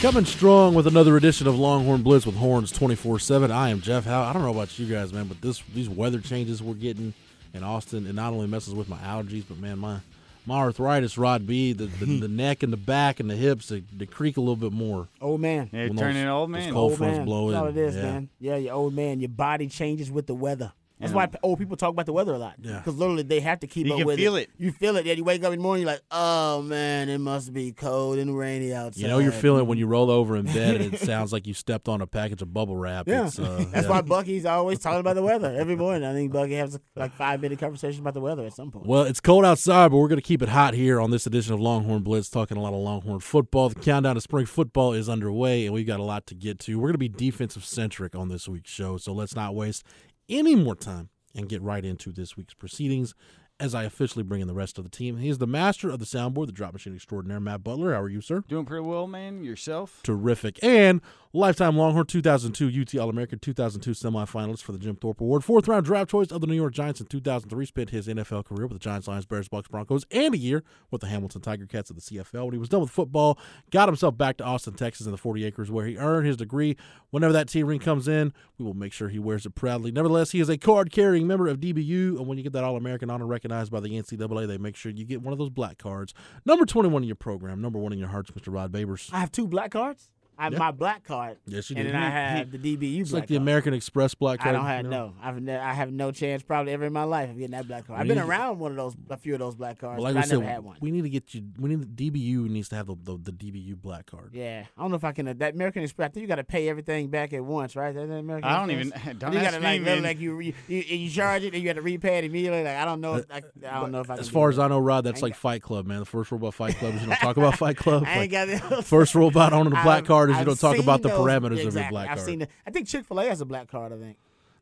Coming strong with another edition of Longhorn Blitz with Horns 24-7. I am Jeff Howe. I don't know about you guys, man, but this these weather changes we're getting in Austin, it not only messes with my allergies, but man, my my arthritis, Rod B, the, the, the neck and the back and the hips, they, they creak a little bit more. Old man. Yeah, when turning those- old those man. cold Old fronts man. blow in. That's all it is, yeah. man. Yeah, you're old man. Your body changes with the weather. That's Yeah. why old people talk about the weather a lot. Yeah. Because literally they have to keep You up with feel it. You feel it. Yeah, you wake up in the morning, you're like, oh man, it must be cold and rainy outside. You know you're feeling it when you roll over in bed and it sounds like you stepped on a package of bubble wrap. Yeah, It's, uh, that's yeah. why Bucky's always talking about the weather every morning. I think Bucky has like five minute conversation about the weather at some point. Well, it's cold outside, but we're going to keep it hot here on this edition of Longhorn Blitz, talking a lot of Longhorn football. The countdown to spring football is underway, and we've got a lot to get to. We're going to be defensive centric on this week's show, so let's not waste any more time and get right into this week's proceedings as I officially bring in the rest of the team. He is the master of the soundboard, the drop machine extraordinaire, Matt Butler. How are you, sir? Doing pretty well, man. Yourself? Terrific. And lifetime Longhorn 2002 UT All American 2002 semifinalist for the Jim Thorpe Award. Fourth round draft choice of the New York Giants in 2003. Spent his NFL career with the Giants, Lions, Bears, Bucks, Broncos, and a year with the Hamilton Tiger Cats of the CFL. When he was done with football, got himself back to Austin, Texas in the 40 acres where he earned his degree. Whenever that team ring comes in, we will make sure he wears it proudly. Nevertheless, he is a card carrying member of DBU. And when you get that All American honor recognized by the NCAA, they make sure you get one of those black cards. Number 21 in your program, number one in your hearts, Mr. Rod Babers. I have two black cards. I have Yeah. my black card. Yes, you and do. then I have the DBU It's like the card. American Express black card. I don't have you know? no. I've ne- I have no chance probably ever in my life of getting that black card. I've been need- around one of those, a few of those black cards, Well, like but we I said, never had one. we need to get you. We need the DBU needs to have the, the, the DBU black card. Yeah, I don't know if I can. Uh, that American Express, I think you got to pay everything back at once, right? That American I don't Express? even- don't you gotta, me, like, really, man. like you, you, you, you charge it and you got to repay it immediately. Like I don't know. If, I, I don't know if I. Can As far as. I know, Rod, that's like Fight Club, man. The first rule about Fight Club is you don't talk about Fight Club. I ain't got first rule about owning a black I've- card is you I've don't talk about seen the those- parameters of your exactly. black I've card. seen. The, I think Chick Fil A has a black card. I think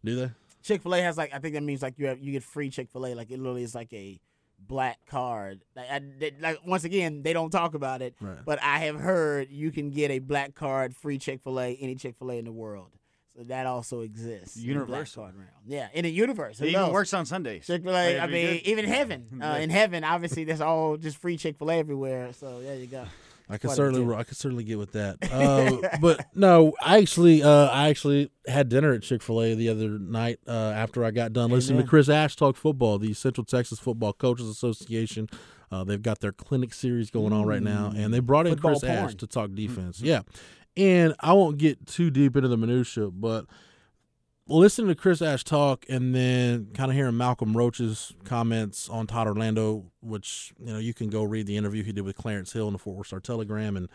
Do they? Chick Fil A has like. I think that means like you have you get free Chick Fil A. Like it literally is like a black card. Like, I, they- like once again, they don't talk about it, Right. but I have heard you can get a black card free Chick Fil A any Chick Fil A in the world. So that also exists. in the black Universal. card realm. Yeah, in the universe. Who It even knows? works on Sundays. Chick Fil Like, A. it'd I be mean, good. even heaven. Uh, in heaven, obviously, that's all just free Chick Fil A everywhere. So there you go. I can certainly. I could certainly get with that. Uh, but no, I actually, uh, I actually had dinner at Chick Fil A the other night uh, after I got done listening to Chris Ash talk football, the Central Texas Football Coaches Association. Uh, they've got their clinic series going on right now, and they brought in Football Chris Ash to talk defense. Yeah, and I won't get too deep into the minutia, but listening to Chris Ash talk and then kind of hearing Malcolm Roach's comments on Todd Orlando, which you know you can go read the interview he did with Clarence Hill in the Fort Worth Star Telegram and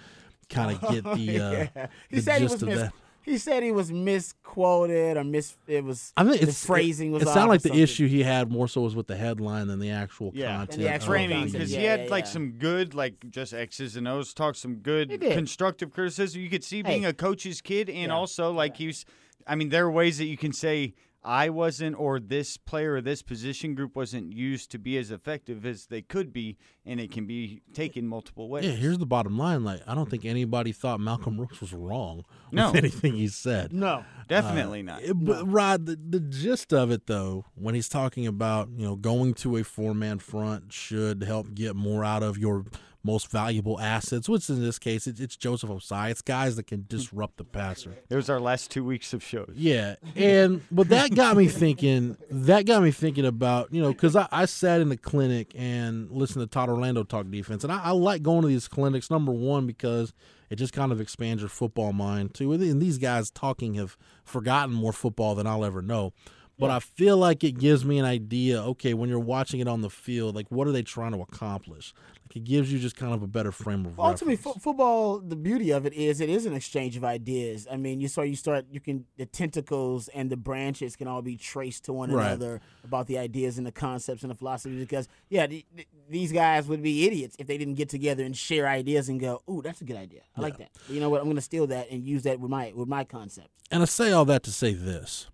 kind of get the uh, Yeah. He the said he was of mis- that. He said he was misquoted or mis. It was. I think the it's phrasing was. It, it off sounded like the issue he had more so was with the headline than the actual Yeah, content. And the actual framing because yeah, he had yeah, like yeah. some good, like just X's and O's, talk some good constructive criticism. You could see being Hey. a coach's kid, and Yeah, also like he was. I mean, there are ways that you can say I wasn't, or this player or this position group wasn't used to be as effective as they could be, and it can be taken multiple ways. Yeah, here's the bottom line. Like, I don't think anybody thought Malcolm Brooks was wrong No. with anything he said. No. Uh, Definitely not. It- But Rod, the, the gist of it though, when he's talking about you know going to a four man front should help get more out of your most valuable assets, which in this case it's, it's Joseph Ossai. It's guys that can disrupt the passer. It was our last two weeks of shows. Yeah, and but that got me thinking. That got me thinking about you know because I, I sat in the clinic and listened to Todd Orlando talk defense, and I, I like going to these clinics. Number one because it just kind of expands your football mind too. And these guys talking have forgotten more football than I'll ever know. But I feel like it gives me an idea. Okay, when you're watching it on the field, like what are they trying to accomplish? Like it gives you just kind of a better frame of Ultimately, reference. fo- football. The beauty of it is it is an exchange of ideas. I mean, you saw you start. You can the tentacles and the branches can all be traced to one Right. another about the ideas and the concepts and the philosophy. Because yeah, the, the- these guys would be idiots if they didn't get together and share ideas and go, "Ooh, that's a good idea. I like that. You know what? I'm going to steal that and use that with my with my concept." And I say all that to say this.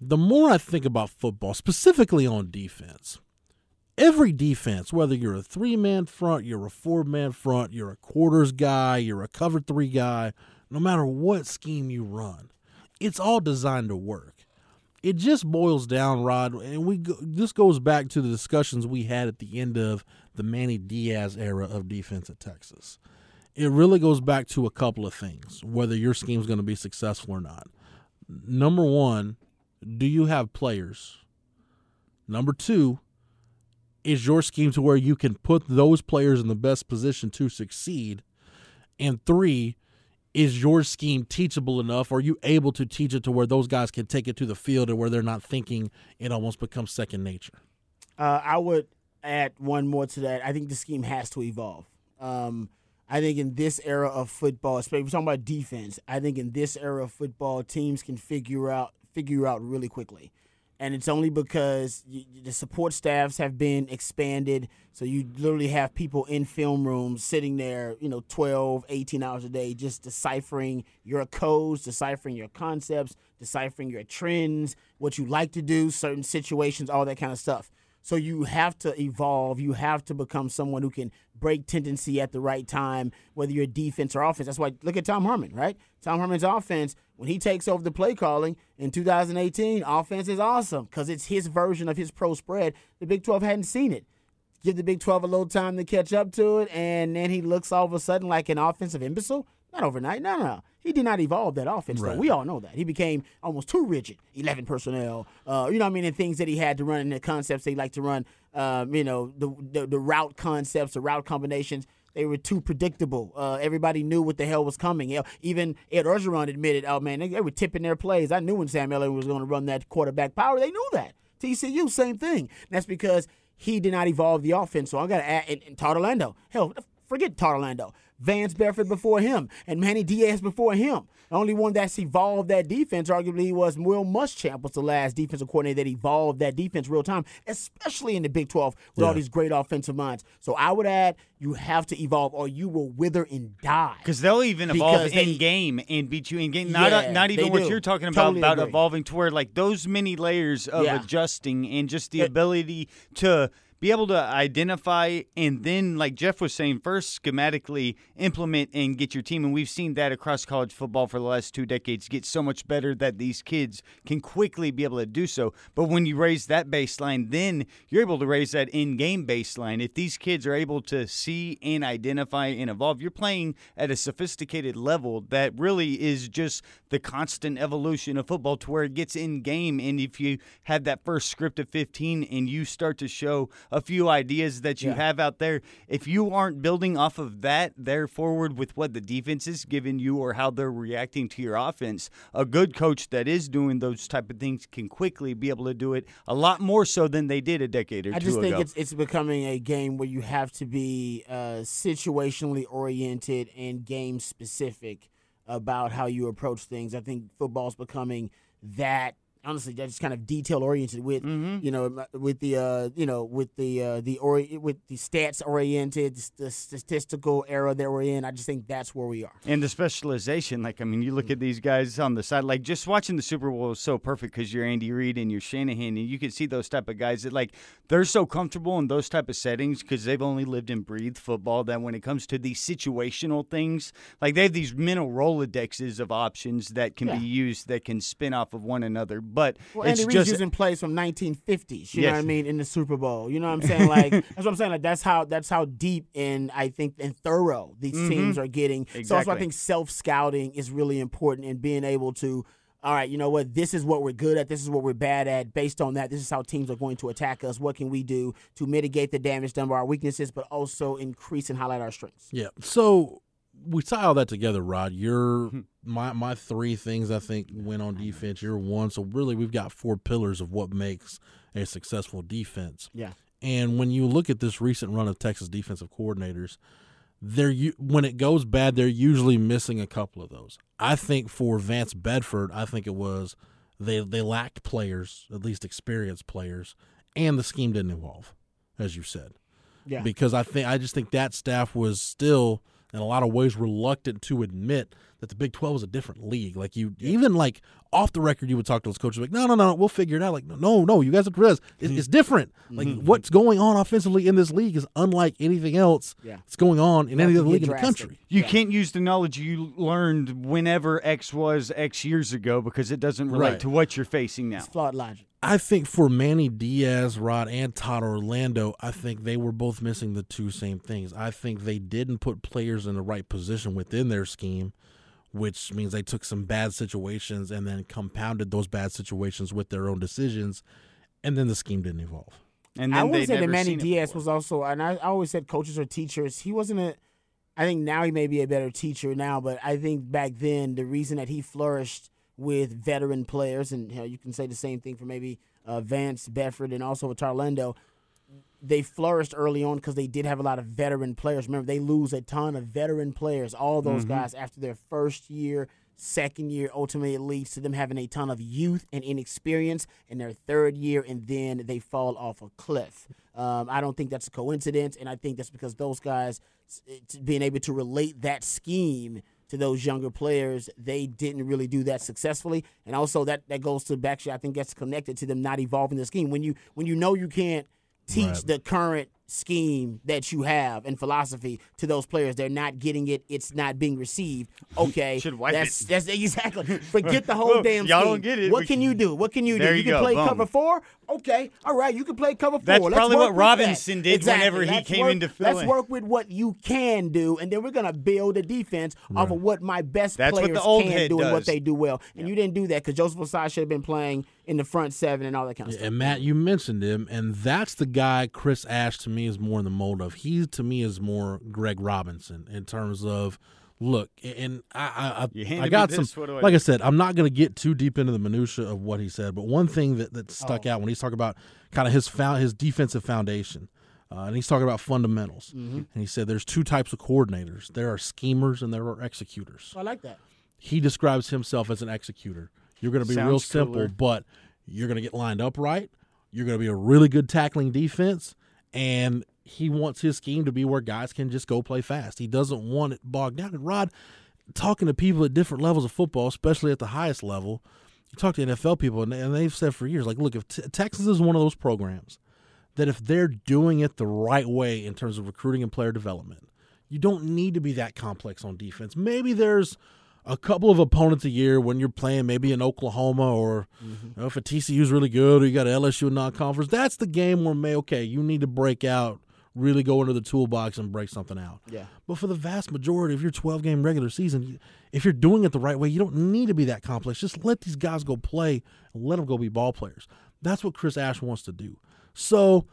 The more I think about football, specifically on defense, every defense, whether you're a three man front, you're a four man front, you're a quarters guy, you're a cover three guy, no matter what scheme you run, it's all designed to work. It just boils down, Rod, and we go, this goes back to the discussions we had at the end of the Manny Diaz era of defense at Texas. It really goes back to a couple of things, whether your scheme's going to be successful or not. Number one, do you have players? Number two, is your scheme to where you can put those players in the best position to succeed? And three, is your scheme teachable enough? Are you able to teach it to where those guys can take it to the field and where they're not thinking it almost becomes second nature? Uh, I would add one more to that. I think the scheme has to evolve. Um, I think in this era of football, especially we're talking about defense, I think in this era of football, teams can figure out figure out really quickly, and it's only because y the support staffs have been expanded. So you literally have people in film rooms sitting there, you know, 12, 18 hours a day, just deciphering your codes, deciphering your concepts, deciphering your trends, what you like to do, certain situations, all that kind of stuff. So you have to evolve. You have to become someone who can break tendency at the right time, whether you're defense or offense. That's why look at Tom Herman, right? Tom Herman's offense, when he takes over the play calling in 2018, offense is awesome because it's his version of his pro spread. The Big 12 hadn't seen it. Give the Big 12 a little time to catch up to it, and then he looks all of a sudden like an offensive imbecile. Not overnight. No, no, no. He did not evolve that offense, though. We all know that. He became almost too rigid. 11 personnel. Uh, you know what I mean? And things that he had to run and the concepts they like to run, um, you know, the, the, the route concepts, the route combinations. They were too predictable. Uh, everybody knew what the hell was coming. Even Ed Orgeron admitted, oh, man, they, they were tipping their plays. I knew when Sam Ehlinger was going to run that quarterback power. They knew that. TCU, same thing. that's because he did not evolve the offense. So I got to add, and, and Todd Orlando. Hell, forget Todd Orlando. Vance Bedford before him and Manny Diaz before him. The only one that's evolved that defense, arguably, was Will Muschamp was the last defensive coordinator that evolved that defense real time, especially in the Big 12 with all these great offensive minds. So I would add, you have to evolve or you will wither and die. Because they'll even evolve they- in game and beat you in game. Not Yeah, not even what do. you're talking about Totally about agree. evolving to where like those many layers of Yeah. adjusting and just the It- ability to be able to identify and then like Jeff was saying first schematically implement and get your team and we've seen that across college football for the last two decades get so much better that these kids can quickly be able to do so. But when you raise that baseline then you're able to raise that in-game baseline. If these kids are able to see and identify and evolve you're playing at a sophisticated level that really is just the constant evolution of football to where it gets in game and if you have that first script of 15 and you start to show a few ideas that you Yeah. have out there if you aren't building off of that there forward with what the defense is giving you or how they're reacting to your offense a good coach that is doing those type of things can quickly be able to do it a lot more so than they did a decade or I two just think it's it's becoming a game where you have to be uh, situationally oriented and game specific about how you approach things. I think football's becoming that honestly that's kind of detail oriented with Mm-hmm. you know with the uh, you know with the uh, the or with the stats oriented the statistical era that we're in. I just think that's where we are. And the specialization, like I mean, you look at these guys on the side, like just watching the Super Bowl is so perfect because you're Andy Reid and you're Shanahan, and you can see those type of guys that like they're so comfortable in those type of settings because they've only lived and breathed football. That when it comes to these situational things, like they have these mental rolodexes of options that can Yeah. be used that can spin off of one another. But Well, it's Andy Reid's just using plays from 1950s. You know what I mean in the Super Bowl. You know what I'm saying? Like that's what I'm saying. Like that's how that's how deep and I think and thorough these mm-hmm. teams are getting. So that's why I think self scouting is really important and being able to. All right, you know what? This is what we're good at. This is what we're bad at. Based on that, this is how teams are going to attack us. What can we do to mitigate the damage done by our weaknesses, but also increase and highlight our strengths? Yeah. So we tie all that together, Rod. Your Hmm. my my three things I think went on defense. You're one. So really, we've got four pillars of what makes a successful defense. Yeah. And when you look at this recent run of Texas defensive coordinators, they're when it goes bad, they're usually missing a couple of those. I think for Vance Bedford, I think it was they they lacked players, at least experienced players, and the scheme didn't evolve, as you said Yeah. because I think I just think that staff was still in a lot of ways reluctant to admit that the Big Twelve was a different league. Like you, even like off the record, you would talk to those coaches like, "No, no, no, we'll figure it out." Like, no, no, you guys have to realize it, it's different. Mm-hmm. Like what's going on offensively in this league is unlike anything else Yeah. that's going on in any other get league in the country. You Yeah. can't use the knowledge you learned whenever X was X years ago because it doesn't relate Right. to what you're facing now. It's flawed logic. I think for Manny Diaz, Rod, and Todd Orlando, I think they were both missing the two same things. I think they didn't put players in the right position within their scheme, which means they took some bad situations and then compounded those bad situations with their own decisions, and then the scheme didn't evolve. And I then would they'd say that Manny Diaz was also, and I, I always said coaches are teachers. He wasn't a. I think now he may be a better teacher now, but I think back then the reason that he flourished with veteran players, and you, know, you can say the same thing for maybe uh, Vance Bedford and also with Todd Orlando. They flourished early on because they did have a lot of veteran players. Remember, they lose a ton of veteran players. All those Mm-hmm. guys after their first year, second year, ultimately it leads to them having a ton of youth and inexperience in their third year, and then they fall off a cliff. Um, I don't think that's a coincidence, and I think that's because those guys being able to relate that scheme to those younger players, they didn't really do that successfully, and also that that goes to back. I think that's connected to them not evolving the scheme. When you when you know you can't teach Right. the current scheme that you have and philosophy to those players. They're not getting it. It's not being received. Okay, Should wipe that's it. that's exactly. Forget the whole damn. Y'all scheme. don't get it. What can you do? What can you do? There You, you can go. play Boom. cover four. Okay, all right. You can play cover four. That's probably what. Robinson did Exactly. whenever he Let's came work- into Let's work with what you can do, and then we're gonna build a defense off of what my best That's what players the old can head do and what they do well. And you didn't do that because Joseph Ossai should have been playing in the front seven and all that kind of Yeah, stuff. and Matt, you mentioned him, and that's the guy Chris Ash to me is more in the mold of. He to me is more Greg Robinson in terms of look, and I I, I, I got some. what do I like? I said, I'm not going to get too deep into the minutia of what he said, but one thing that that Oh. stuck out when he's talking about kind of his found his defensive foundation. Uh, and he's talking about fundamentals. Mm-hmm. And he said there's two types of coordinators. There are schemers and there are executors I like that. he describes himself as an executor. You're going to be real simple, cooler. but you're going to get lined up right. You're going to be a really good tackling defense, and he wants his scheme to be where guys can just go play fast. He doesn't want it bogged down. And Rod, talking to people at different levels of football, especially at the highest level, you talk to NFL people, and they've said for years, like, look, if t- Texas is one of those programs that if they're doing it the right way in terms of recruiting and player development, you don't need to be that complex on defense. Maybe there's a couple of opponents a year when you're playing maybe in Oklahoma or mm-hmm. you know, if a TCU is really good or you got an LSU in non-conference. That's the game where may okay, you need to break out, really go into the toolbox and break something out. Yeah. But for the vast majority of your 12 game regular season, if you're doing it the right way, you don't need to be that complex. Just let these guys go play and let them go be ball players. That's what Chris Ash wants to do. So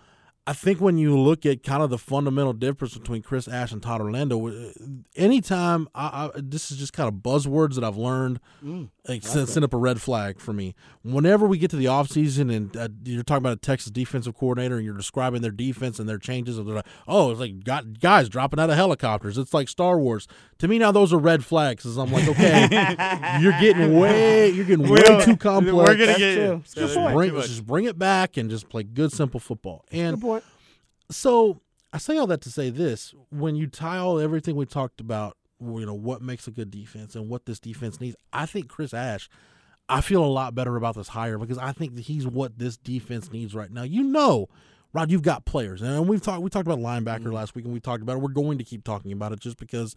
I think when you look at kind of the fundamental difference between Chris Ash and Todd Orlando, uh, anytime I, I this is just kind of buzzwords that I've learned, Mm, like send, send up a red flag for me. Whenever we get to the offseason and uh, you're talking about a Texas defensive coordinator and you're describing their defense and their changes, and they're like, oh, it's like got guys dropping out of helicopters. It's like Star Wars. To me now, those are red flags. Because I'm like, okay, you're getting way, you're getting way Well, too complex. We're gonna That's get true. It's a good Yeah, point. bring, just bring it back and just play good, simple football. And Good point. So I say all that to say this: when you tie all everything we talked about, you know what makes a good defense and what this defense needs, I think Chris Ash. I feel a lot better about this hire because I think that he's what this defense needs right now. You know, Rod, you've got players, and we've talked. We talked about linebacker mm-hmm. last week, and we talked about it. We're going to keep talking about it just because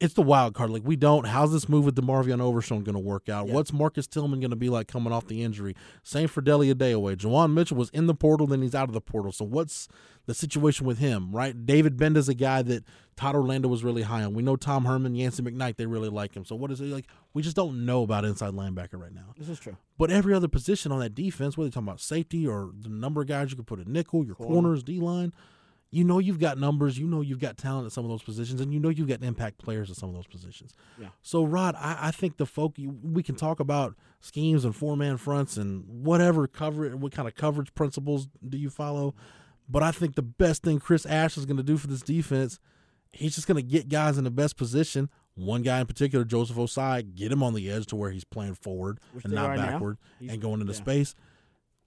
it's the wild card. Like we don't. How's this move with DeMarvion Overshown going to work out? Yeah. What's Marcus Tillman going to be like coming off the injury? Same for Delia Dayaway. Juwan Mitchell was in the portal, then he's out of the portal. So what's the situation with him? Right? David Gbenda's a guy that Todd Orlando was really high on. We know Tom Herman, Yancy McKnight, they really like him. So what is it like? We just don't know about inside linebacker right now. This is true. But every other position on that defense, whether you're talking about safety or the number of guys you could put at nickel, your Corner. corners, D line, you know you've got numbers, you know you've got talent at some of those positions, and you know you've got impact players at some of those positions. Yeah. So Rod, I, I think the folk we can talk about schemes and four man fronts and whatever cover what kind of coverage principles do you follow, but I think the best thing Chris Ash is going to do for this defense, he's just going to get guys in the best position. One guy in particular, Joseph Ossai, get him on the edge to where he's playing forward Which and not backward and going into yeah. space.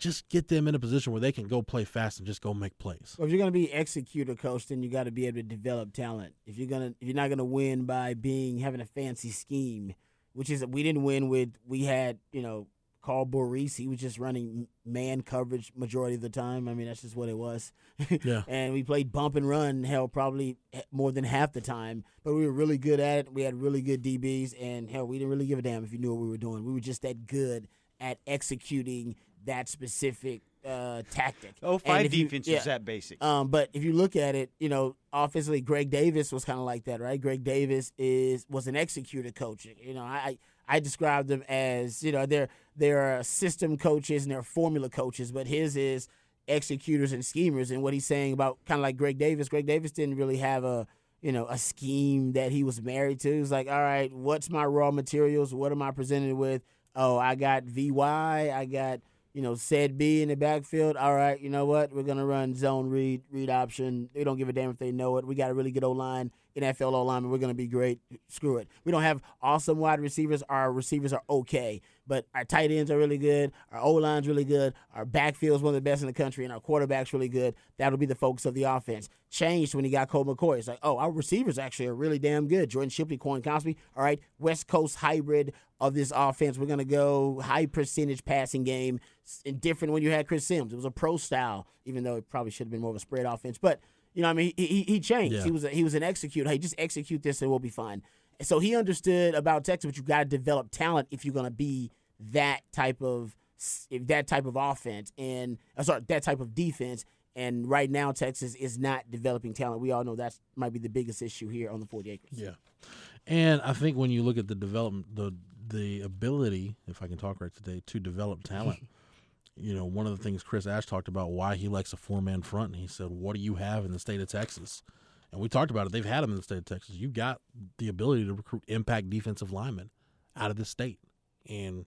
Just get them in a position where they can go play fast and just go make plays. Well, if you're going to be executor coach, then you got to be able to develop talent. If you're gonna, if you're not going to win by being having a fancy scheme, which is we didn't win with we had you know Carl Boris. He was just running man coverage majority of the time. I mean that's just what it was. Yeah. and we played bump and run hell probably eh, more than half the time, but we were really good at it. We had really good DBs, and hell, we didn't really give a damn if you knew what we were doing. We were just that good at executing that specific uh, tactic. Oh, five if you- defense yeah. is that basic. Um, but if you look at it, you know, offensively, Greg Davis was kind of like that, right? Greg Davis is was an executor coach. You know, I I describe them as you know they're they're system coaches and they're formula coaches, but his is executors and schemers. And what he's saying about kind of like Greg Davis, Greg Davis didn't really have a you know a scheme that he was married to. He was like, all right, what's my raw materials? What am I presented with? Oh, I got VY, I got you know, said B in the backfield. All right, you know what? We're gonna run zone read, read option. They don't give a damn if they know it. We got a really good O line, NFL O line, and we're gonna be great. Screw it. We don't have awesome wide receivers. Our receivers are okay, but our tight ends are really good. Our O line's really good. Our backfield is one of the best in the country, and our quarterback's really good. That'll be the focus of the offense. Changed when he got Colt McCoy. It's like, oh, our receivers actually are really damn good. Jordan Shipley, Quan Cosby. All right, West Coast hybrid of this offense. We're gonna go high percentage passing game. And different when you had Chris Sims. It was a pro style, even though it probably should have been more of a spread offense. But you know, I mean, he he, he changed. Yeah. He was a, he was an execute. Hey, just execute this and we'll be fine. So he understood about Texas, but you got to develop talent if you're gonna be that type of if that type of offense and uh, sorry that type of defense. And right now, Texas is not developing talent. We all know that might be the biggest issue here on the 40 acres. Yeah, and I think when you look at the development, the the ability, if I can talk right today, to develop talent. you know, one of the things Chris Ash talked about why he likes a four man front, and he said, "What do you have in the state of Texas?" And we talked about it. They've had them in the state of Texas. You got the ability to recruit impact defensive linemen out of the state, and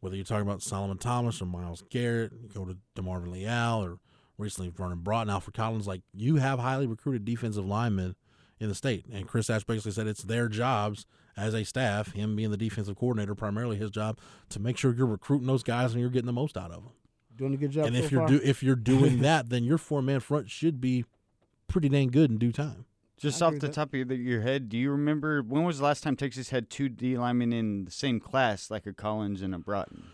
whether you're talking about Solomon Thomas or Myles Garrett, you go to DeMarvin Leal or recently Vernon Broughton, Alfred Collins, like you have highly recruited defensive linemen in the state. And Chris Ash basically said it's their jobs as a staff, him being the defensive coordinator, primarily his job, to make sure you're recruiting those guys and you're getting the most out of them. Doing a good job. and so if you're far. do if you're doing that, then your four man front should be pretty dang good in due time. Just I off the with top of your- your head, do you remember when was the last time Texas had two D linemen in the same class, like a Collins and a Broughton?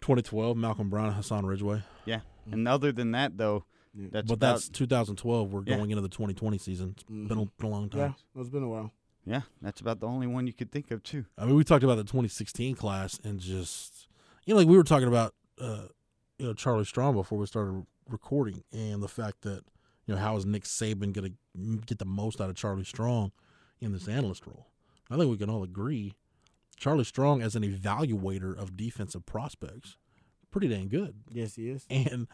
2012, Malcom Brown, and Hassan Ridgeway. Yeah. Mm-hmm. And other than that, though, that's but about, that's 2012. We're Yeah. going into the 2020 season. It's been, a, mm-hmm. been a long time. yeah, it's been a while. Yeah, that's about the only one you could think of too. I mean, we talked about the 2016 class and just, you know, like we were talking about, uh, you know, Charlie Strong before we started recording and the fact that, you know, how is Nick Saban going to get the most out of Charlie Strong in this analyst role? I think we can all agree Charlie Strong as an evaluator of defensive prospects, pretty dang good. Yes, he is. And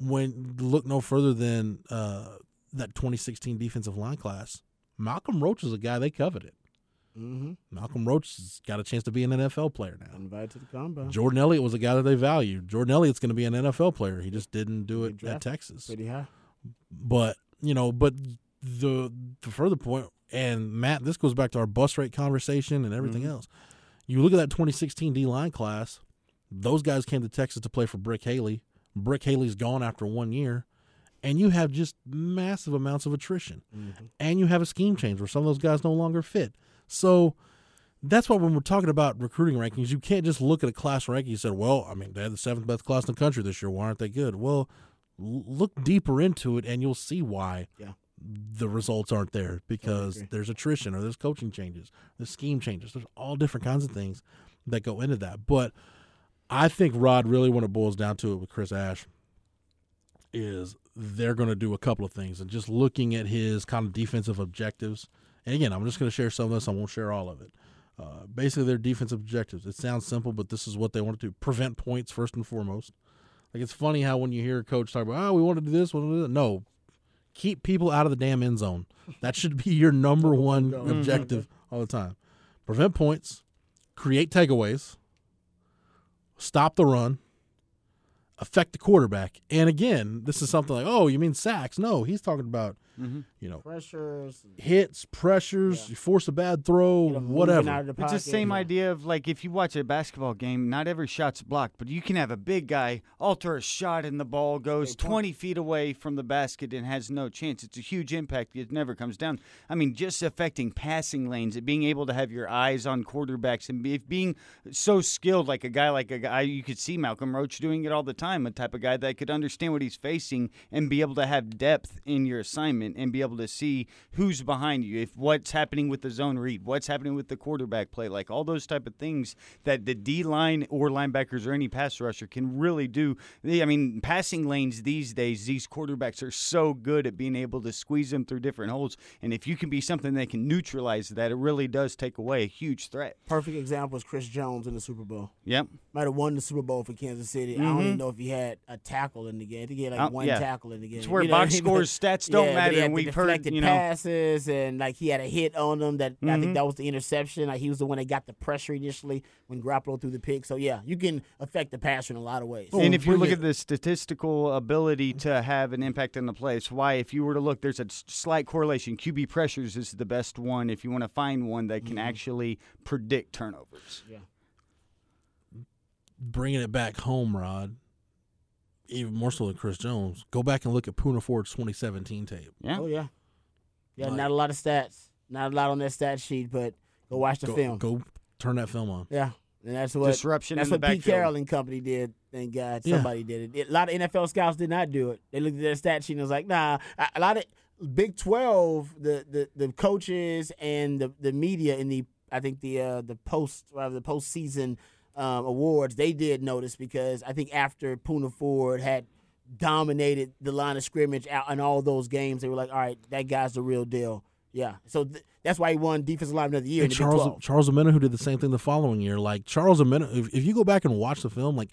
when look no further than uh, that 2016 defensive line class, Malcolm Roach is a guy they coveted. Mm-hmm. Malcolm Roach has got a chance to be an NFL player now. Invited to the combine. Jordan Elliott was a guy that they valued. Jordan Elliott's going to be an NFL player. He just didn't do it at Texas. Pretty high. But you know, but the the further point, and Matt, this goes back to our bus rate conversation and everything Mhm. else. You look at that 2016 D line class; those guys came to Texas to play for Brick Haley. Brick Haley's gone after one year, and you have just massive amounts of attrition, mm-hmm. and you have a scheme change where some of those guys no longer fit. So. That's why when we're talking about recruiting rankings, you can't just look at a class ranking and say, "Well, I mean, they had the seventh best class in the country this year. Why aren't they good?" Well, l- look deeper into it, and you'll see why Yeah. the results aren't there because there's attrition or there's coaching changes, there's scheme changes, there's all different kinds of things that go into that. But I think Rod really, when it boils down to it with Chris Ash, is they're going to do a couple of things and just looking at his kind of defensive objectives. And again, I'm just going to share some of this. I won't share all of it. Uh, basically, their defensive objectives. It sounds simple, but this is what they want to do: prevent points first and foremost. Like it's funny how when you hear a coach talk about, "Oh, we want to do this, we want to do that," no, keep people out of the damn end zone. That should be your number one objective all the time. Prevent points, create takeaways, stop the run, affect the quarterback. And again, this is something like, "Oh, you mean sacks?" No, he's talking about Mm-hmm. you know Pressures. hits, pressures, you force a bad throw, Get 'em moving whatever. the It's the same Yeah. idea of like if you watch a basketball game, not every shot's blocked, but you can have a big guy alter a shot and the ball goes 20 feet away from the basket and has no chance. It's a huge impact. It never comes down. I mean, just affecting passing lanes, and being able to have your eyes on quarterbacks and be, being so skilled, like a guy like a guy you could see Malcolm Roach doing it all the time, a type of guy that could understand what he's facing and be able to have depth in your assignment and be able to see who's behind you, if what's happening with the zone read, what's happening with the quarterback play, like all those type of things that the D line or linebackers or any pass rusher can really do. I mean, passing lanes these days, these quarterbacks are so good at being able to squeeze them through different holes, and if you can be something that can neutralize that, it really does take away a huge threat. Perfect example is Chris Jones in the Super Bowl. Yep. Might have won the Super Bowl for Kansas City. I don't even know if he had a tackle in the game. I think he had like Mm-hmm. Oh, one yeah. tackle in the game. It's where You know box I mean? scores, stats don't Yeah, matter, had and the we've heard, deflected you know- passes and like he had a hit on them that I Mhm. think that was the interception. Like he was the one that got the pressure initially when Garoppolo threw the pick. So yeah, you can affect the passer in a lot of ways. and if you look at the statistical ability to have an impact on the play, it's why if you were to look, there's a slight correlation. QB pressures is the best one if you want to find one that can actually predict turnovers. Yeah. Bringing it back home, Rod, even more so than Chris Jones, go back and look at Poona Ford's 2017 tape. Yeah. Oh yeah, yeah. Like- not a lot of stats. Not a lot on that stat sheet, but go watch the Go, film. go turn that film on. Yeah, and that's what Disruption That's in the what Pete backfield. Carroll and company did. Thank God Yeah. somebody did it. A lot of NFL scouts did not do it. They looked at their stat sheet and was like, Nah. A- A lot of Big Twelve, the the, the coaches and the, the media in the I think the uh, the post rather the postseason um, awards they did notice because I think after Poona Ford had dominated the line of scrimmage out in all those games, they were like, all right, that guy's the real deal. Yeah, so th- that's why he won Defensive Lineman of the Year And Charles 12. Charles Omenihu, who did the same thing the following year. Like Charles Omenihu, if, if you go back and watch the film, like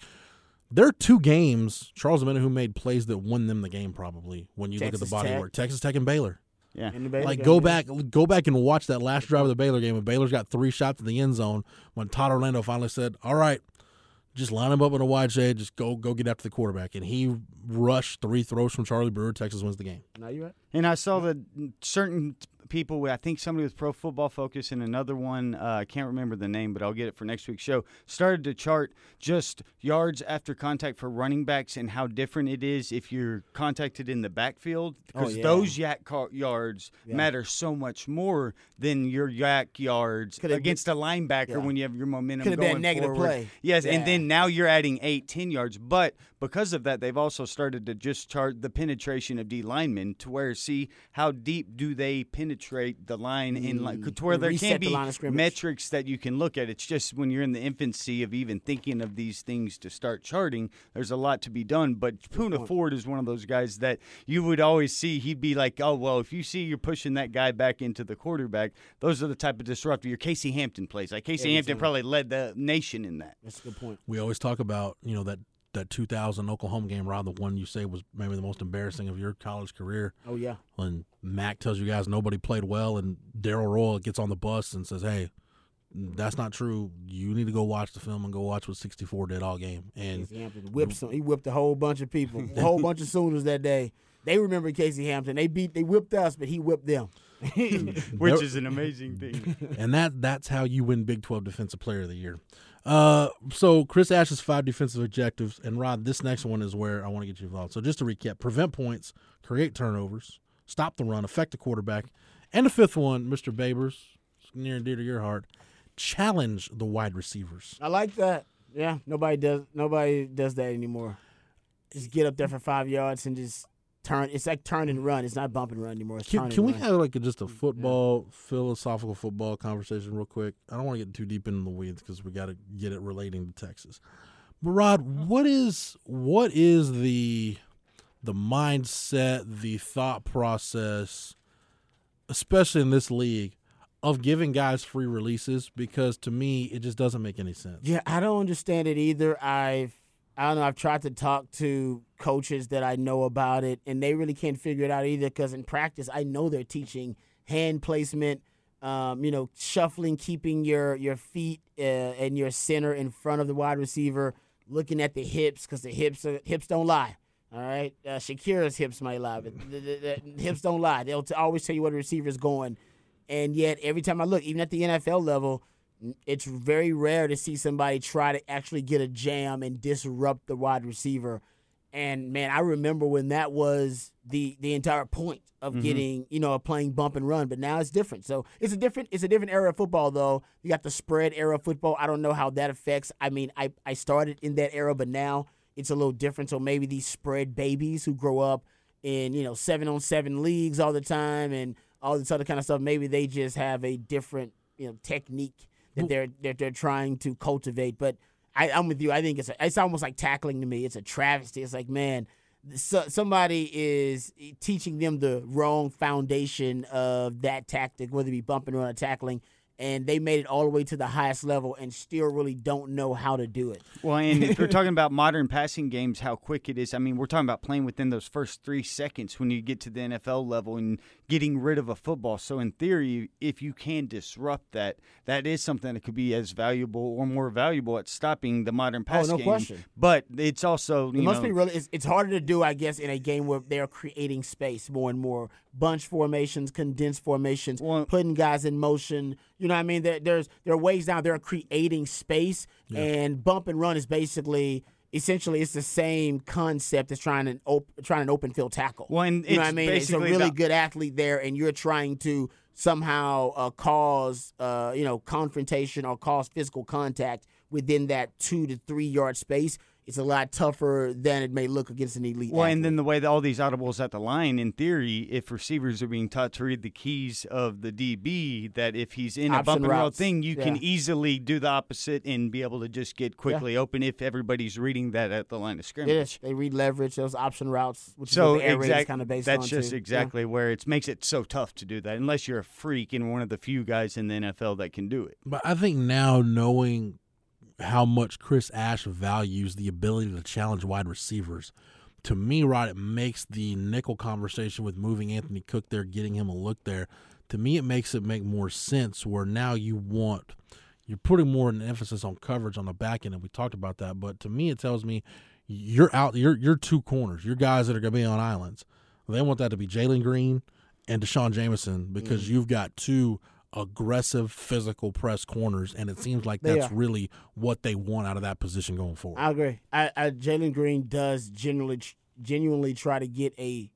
there are two games Charles Omenihu who made plays that won them the game. Probably when you look at the body Tech. work, Texas Tech and Baylor. Yeah. In the Like game, go yeah. back, go back and watch that last drive of the Baylor game. When Baylor's got three shots in the end zone, when Todd Orlando finally said, "All right, just line him up in a wide shade, just go go get after the quarterback," and he rushed three throws from Charlie Brewer. Texas wins the game. Now you right. And I saw that certain people, I think somebody with Pro Football Focus and another one, uh, I can't remember the name, but I'll get it for next week's show, started to chart just yards after contact for running backs and how different it is if you're contacted in the backfield. Because yeah. those yak ca- yards Yeah. matter so much more than your yak yards Could have against a linebacker Yeah. when you have your momentum Could have been a negative forward. play. Yes, and then now you're adding eight, ten yards. But because of that, they've also started to just chart the penetration of D linemen to where see how deep do they penetrate the line in line to where Mm. there can the be line of scrimmage. metrics that you can look at. It's just when you're in the infancy of even thinking of these things to start charting, there's a lot to be done. But Poona Ford is one of those guys that you would always see. He'd be like, oh well, if you see you're pushing that guy back into the quarterback, those are the type of disruptor your Casey Hampton plays. Like Casey Yeah, Hampton probably led the nation in that. That's a good point. We always talk about you know that that 2000 Oklahoma game, Rod, the one you say was maybe the most embarrassing of your college career. Oh yeah. When Mac tells you guys nobody played well, and Darrell Royal gets on the bus and says, "Hey, that's not true. You need to go watch the film and go watch what 64 did all game." And Casey Hampton whipped some, he whipped a whole bunch of people, a whole bunch of Sooners that day. They remember Casey Hampton. They beat, they whipped us, but he whipped them. which is an amazing thing. and that that's how you win Big 12 Defensive Player of the Year. Uh, so Chris Ash's five defensive objectives, and Rod, this next one is where I want to get you involved. So just to recap: prevent points, create turnovers, stop the run, affect the quarterback, and the fifth one, Mr. Babers, near and dear to your heart, challenge the wide receivers. I like that. Yeah, nobody does nobody does that anymore. Just get up there for five yards and just turn. It's like turn and run. It's not bump and run anymore. It's Can, turn can and we run. have like a, just a mm, football, philosophical football conversation real quick? I don't want to get too deep into the weeds because we got to get it relating to Texas. But Rod, oh. what is what is the the mindset, the thought process, especially in this league, of giving guys free releases? Because to me, it just doesn't make any sense. Yeah, I don't understand it either. I've I don't know. I've tried to talk to coaches that I know about it, and they really can't figure it out either. Because in practice, I know they're teaching hand placement, um, you know, shuffling, keeping your your feet uh, and your center in front of the wide receiver, looking at the hips because the hips are, hips don't lie. All right, uh, Shakira's hips might lie, but the, the, the hips don't lie. They'll t- always tell you where the receiver's going, and yet every time I look, even at the NFL level it's very rare to see somebody try to actually get a jam and disrupt the wide receiver. And man, I remember when that was the the entire point of Mhm. getting, you know, playing bump and run, but now it's different. So it's a different it's a different era of football though. You got the spread era of football. I don't know how that affects. I mean, I I started in that era, but now it's a little different. So maybe these spread babies who grow up in, you know, 7 on 7 leagues all the time and all this other kind of stuff, maybe they just have a different, you know, technique that they're that they're trying to cultivate. But I, I'm with you. I think it's a, it's almost like tackling to me. It's a travesty. It's like man, so, somebody is teaching them the wrong foundation of that tactic, whether it be bumping or tackling, and they made it all the way to the highest level and still really don't know how to do it. Well, and if we're talking about modern passing games, how quick it is. I mean, we're talking about playing within those first three seconds when you get to the NFL level and getting rid of a football. So, in theory, if you can disrupt that, that is something that could be as valuable or more valuable at stopping the modern pass Oh, no game. question. But it's also you It must know, be really. It's, it's harder to do, I guess, in a game where they're creating space more and more. Bunch formations, condensed formations, putting guys in motion. You know what I mean? There, there's there are ways down. They're creating space, and bump and run is basically. Essentially, it's the same concept as trying an op- trying an open field tackle. Well, and you know what I mean? It's a really the- good athlete there, and you're trying to somehow uh, cause uh, you know confrontation or cause physical contact within that two to three yard space. It's a lot tougher than it may look against an elite. Well, athlete. and then the way that all these audibles at the line, in theory, if receivers are being taught to read the keys of the DB, that if he's in a Option bump and roll thing, you can easily do the opposite and be able to just get quickly open if everybody's reading that at the line of scrimmage. Yes, they read leverage those option routes, which So is what the air raid is exact- kind of based that's on. just too. Yeah. exactly where it makes it so tough to do that, unless you're a freak and one of the few guys in the NFL that can do it. But I think now knowing how much Chris Ash values the ability to challenge wide receivers, to me, Rod, it makes the nickel conversation with moving Anthony Cook there, getting him a look there. To me, it makes it make more sense where now you want you're putting more an emphasis on coverage on the back end, and we talked about that. But to me, it tells me you're out. You're you're two corners. You're guys that are going to be on islands. They want that to be Jalen Green and D'Shawn Jamison because Mm. you've got two aggressive physical press corners, and it seems like that's really what they want out of that position going forward. I agree. I, I Jalen Green does generally genuinely try to get a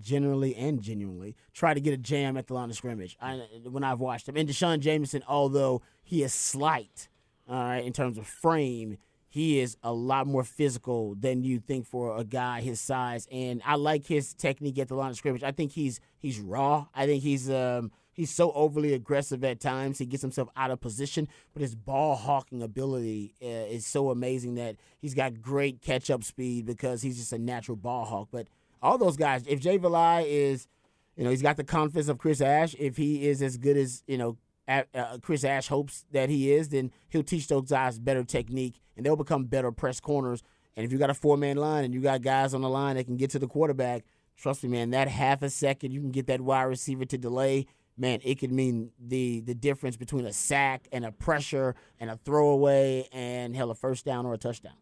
generally and genuinely try to get a jam at the line of scrimmage. I, when I've watched him, and D'Shawn Jamison, although he is slight, all right, in terms of frame, he is a lot more physical than you think for a guy his size. And I like his technique at the line of scrimmage. I think he's he's raw. I think he's um he's so overly aggressive at times. He gets himself out of position, but his ball hawking ability uh, is so amazing that he's got great catch up speed because he's just a natural ball hawk. But all those guys, if Jay Valai is, you know, he's got the confidence of Chris Ash. If he is as good as you know. Uh, Chris Ash hopes that he is, then he'll teach those guys better technique, and they'll become better press corners. And if you got a four man line and you got guys on the line that can get to the quarterback, trust me, man, that half a second you can get that wide receiver to delay. Man, it could mean the the difference between a sack and a pressure and a throwaway and hell a first down or a touchdown.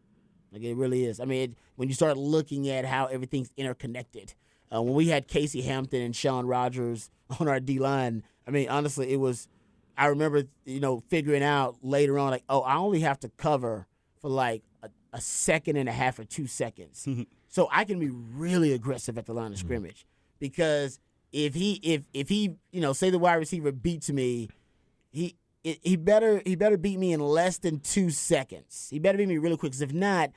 Like it really is. I mean, it, when you start looking at how everything's interconnected. Uh, when we had Casey Hampton and Shaun Rogers on our D line, I mean, honestly, it was. I remember, you know, figuring out later on, like, oh, I only have to cover for like a, a second and a half or two seconds, so I can be really aggressive at the line of scrimmage because if he if if he you know say the wide receiver beats me, he he better he better beat me in less than two seconds. He better beat me really quick. Because if not,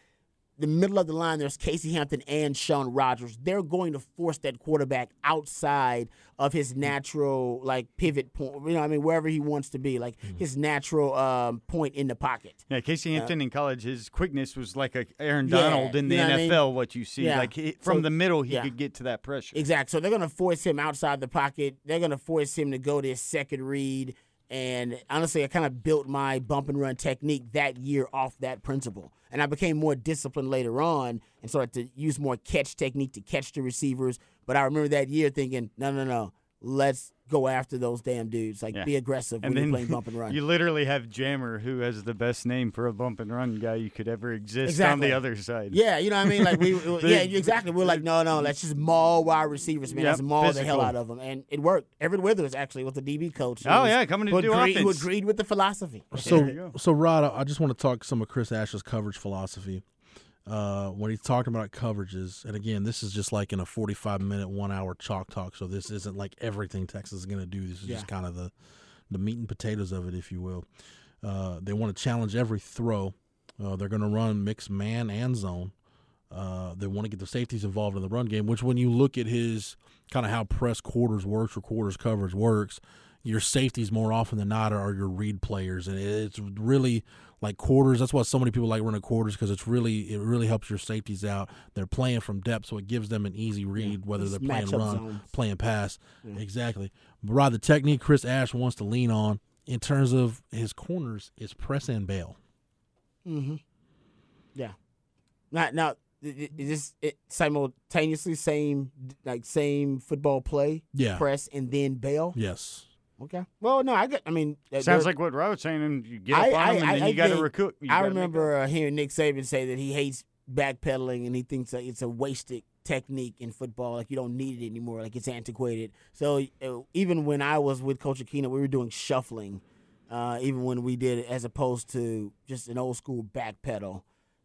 the middle of the line, there's Casey Hampton and Shaun Rogers. They're going to force that quarterback outside of his natural like pivot point. You know, I mean, wherever he wants to be, like his natural um, point in the pocket. Yeah, Casey Hampton in college, his quickness was like a Aaron Yeah, Donald in the you know what I mean? NFL. What you see, Yeah. like from So- the middle, he yeah. could get to that pressure. Exactly. So they're going to force him outside the pocket. They're going to force him to go to his second read. And honestly, I kind of built my bump and run technique that year off that principle. And I became more disciplined later on and started to use more catch technique to catch the receivers. But I remember that year thinking, no, no, no, let's go after those damn dudes. Like, Yeah. be aggressive And when you're then playing bump and run. you literally have Jammer, who has the best name for a bump and run guy you could ever exist on the other side. Yeah, you know what I mean. Like we, The- yeah, exactly. We're like, no, no, let's just maul wide receivers, man. Yep, let's maul the hell out of them, and it worked. Everett Withers actually was the DB coach. Oh, was- yeah, coming to who do agreed, Who agreed with the philosophy. So, so Rod, I I just want to talk some of Chris Ash's coverage philosophy. Uh, when he's talking about coverages, and again, this is just like in a forty-five minute, one-hour chalk talk. So this isn't like everything Texas is going to do. This is just kind of the the meat and potatoes of it, if you will. Uh, they want to challenge every throw. Uh, they're going to run mixed man and zone. Uh, they want to get the safeties involved in the run game, which when you look at his kind of how press quarters works or quarters coverage works, your safeties more often than not are your read players, and it's really like quarters. That's why so many people like running quarters because it's really it really helps your safeties out. They're playing from depth, so it gives them an easy read whether they're playing run, zones. playing pass. Exactly. But Rod, the technique Chris Ash wants to lean on in terms of his corners is press and bail. Mm-hmm. Yeah. Now, now, is this it simultaneously same like same football play? Yeah. Press and then bail. Yes. Okay. Well, no, I get. I mean, uh, Sounds like what Rob was saying, and you get up I- on I- and I you got to recoup. I remember uh, hearing Nick Saban say that he hates backpedaling and he thinks that it's a wasted technique in football. Like you don't need it anymore. Like it's antiquated. So uh, even when I was with Coach Akina, we were doing shuffling. Uh, even when we did it, as opposed to just an old school backpedal.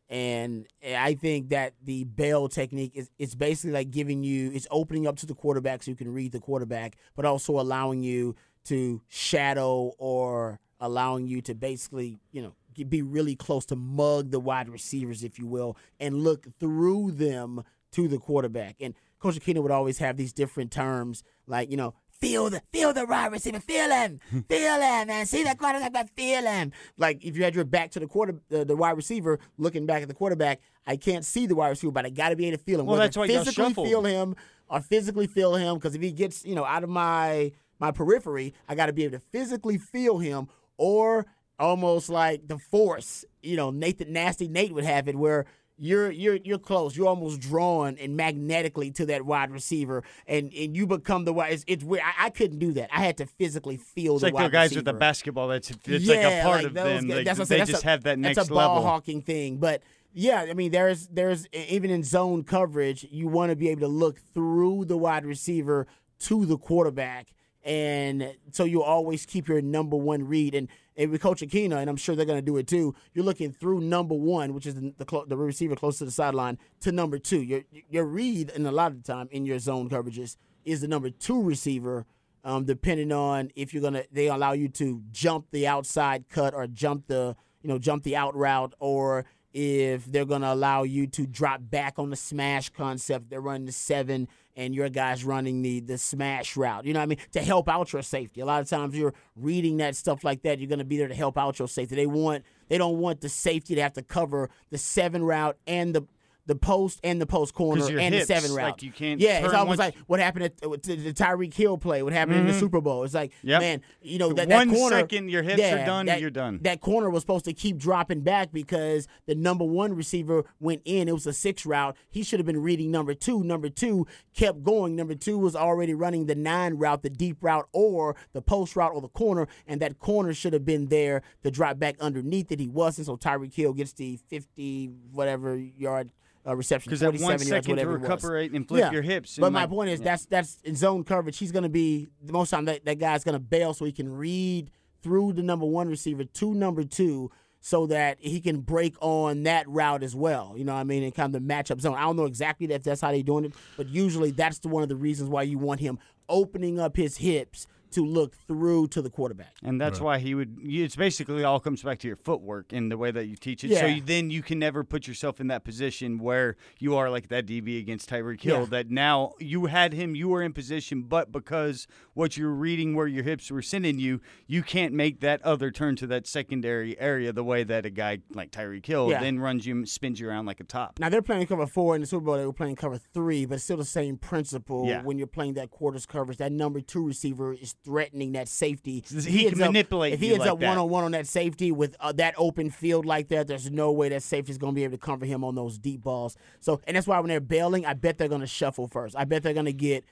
And I think that the bail technique is it's basically like giving you it's opening up to the quarterback so you can read the quarterback, but also allowing you to shadow or allowing you to basically, you know, be really close to mug the wide receivers, if you will, and look through them to the quarterback. And Coach Akina would always have these different terms like, you know, feel the feel the wide receiver, feel him, feel him, man. See the quarterback, but feel him. Like if you had your back to the quarter, the, the wide receiver, looking back at the quarterback, I can't see the wide receiver, but I got to be able to feel him. Well, Whether that's why physically feel him or physically feel him, because if he gets you know out of my my periphery, I got to be able to physically feel him, or almost like the force. You know, Nathan Nasty Nate would have it where you're you're you're close. You're almost drawn and magnetically to that wide receiver, and and you become the wide. It's, it's weird. I, I couldn't do that. I had to physically feel It's the like wide the guys receiver. with the basketball. That's it's like a part of those them. guys- Like, that's what they. That's just a- have that next That's a ball hawking thing, but yeah, I mean, there's there's even in zone coverage, you want to be able to look through the wide receiver to the quarterback, and so you always keep your number one read. And, and with Coach Akina, and I'm sure they're going to do it too. You're looking through number one, which is the the, the receiver close to the sideline, to number two. Your your read, and a lot of the time in your zone coverages, is the number two receiver um, depending on if you're gonna they allow you to jump the outside cut or jump the you know jump the out route or if they're gonna allow you to drop back on the smash concept they're running the seven and your guys running the the smash route you know what i mean? To help out your safety. A lot of times you're reading that stuff like that you're gonna be there to help out your safety. They want they don't want the safety to have to cover the seven route and the the post and the post corner and hips, the seven route. like, you can't Yeah, it's almost like what happened at to the Tyreek Hill play. What happened in the Mhm. Super Bowl? It's like Yep. man, you know that, One that corner. second, your hips are done, that- you're done. That corner was supposed to keep dropping back because the number one receiver went in. It was a six route. He should have been reading number two. Number two kept going. Number two was already running the nine route, the deep route, or the post route or the corner, and that corner should have been there to drop back underneath it. He wasn't, so Tyreek Hill gets the fifty whatever yard. Uh, reception Because that one 47 yards, second to whatever it was. recuperate and flip your hips But my point is yeah. that's that's in zone coverage. He's going to be the most time that that guy's going to bail so he can read through the number one receiver to number two so that he can break on that route as well. You know what I mean? And kind of the matchup zone. I don't know exactly that that's how they're doing it, but usually that's the, one of the reasons why you want him opening up his hips to look through to the quarterback. And that's why he would. It's basically all comes back to your footwork and the way that you teach it. So you, then you can never put yourself in that position where you are like that DB against Tyreek Hill. Yeah. That now you had him, you were in position, but because what you're reading where your hips were sending you, you can't make that other turn to that secondary area the way that a guy like Tyreek Hill Yeah. then runs you, spins you around like a top. Now they're playing cover four in the Super Bowl. They were playing cover three, but it's still the same principle. Yeah. When you're playing that quarters coverage, that number two receiver is threatening that safety. He ends can up- If he ends like up one on one on that safety with uh, that open field like that, there's no way that safety's going to be able to cover him on those deep balls. So, and that's why when they're bailing, I bet they're going to shuffle first. I bet they're going to get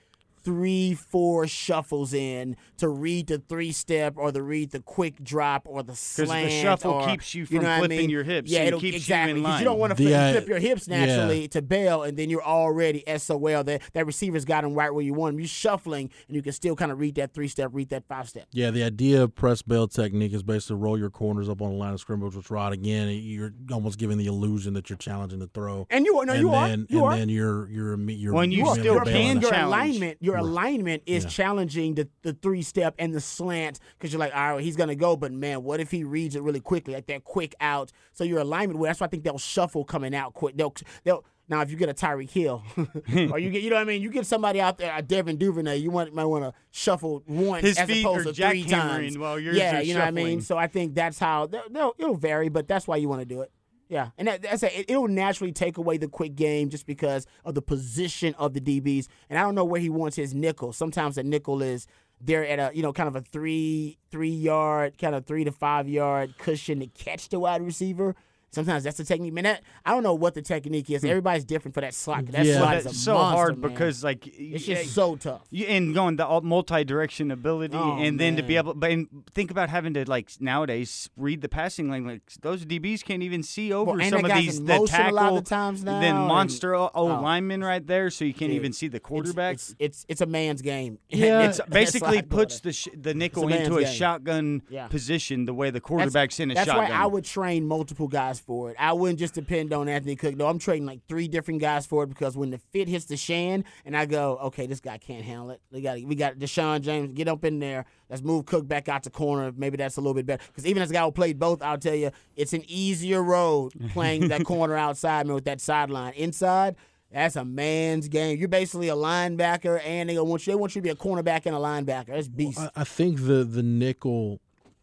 three, four shuffles in to read the three step or the read the quick drop or the the slant. shuffle or- keeps you from what I flipping mean? your hips Yeah, and it'll, keeps you in exactly. 'cause line. You don't want to The, flip, uh, flip your hips yeah. naturally to bail, and then you're already SOL. That that receiver's got him right where you want him. You're shuffling, and you can still kind of read that three step, read that five step. Yeah, the idea of press bail technique is basically roll your corners up on the line of scrimmage, which Rod again, you're almost giving the illusion that you're challenging the throw. And you are- no, and you are. then, You and are. then you're you're imme- you're When you you're still your, can out. your challenge. alignment, your alignment is Yeah. challenging the, the three step and the slant because you're like, all right, he's gonna go, but man, what if he reads it really quickly, like that quick out? So your alignment, well, that's why I think they'll shuffle coming out quick. They'll they'll. Now, if you get a Tyreek Hill, or you get, you know what I mean, you get somebody out there, a Devin Duvernay, you want, might want to shuffle one His as feet opposed to three times. while yours yeah, you know what I mean. So I think that's how they'll, they'll, it'll vary, but that's why you want to do it. Yeah, and that, that's a, it, it'll naturally take away the quick game just because of the position of the DBs. And I don't know where he wants his nickel. Sometimes the nickel is there at a you know kind of a three three yard kind of three to five yard cushion to catch the wide receiver. Sometimes that's the technique. Man, that, I don't know what the technique is. Hmm. Everybody's different for that slot. That Yeah. slot is That's a so monster, hard man. because like it's y- just so tough. You, and going the multi-direction ability, Oh, and then to be able, but and think about having to like nowadays read the passing lane. Like those DBs can't even see over Well, some that of guy's these in the motion tackle, a lot of the times now, then and- monster o Oh. lineman right there, so you can't Dude, even see the quarterback. It's, it's it's a man's game. Yeah. It's basically puts the sh- the nickel man's into a game. shotgun Yeah. position the way the That's- quarterback's in a that's shotgun. why I would train multiple guys for it. I wouldn't just depend on Anthony Cook. No, I'm trading like three different guys for it because when the fit hits the shan and I go, okay, this guy can't handle it. We got we got Deshaun James, get up in there. Let's move Cook back out to corner. Maybe that's a little bit better. Because even as a guy who played both, I'll tell you, it's an easier road playing that corner outside man with that sideline. Inside, that's a man's game. You're basically a linebacker, and they want you. They want you to be a cornerback and a linebacker. That's beast. I, I think the the nickel,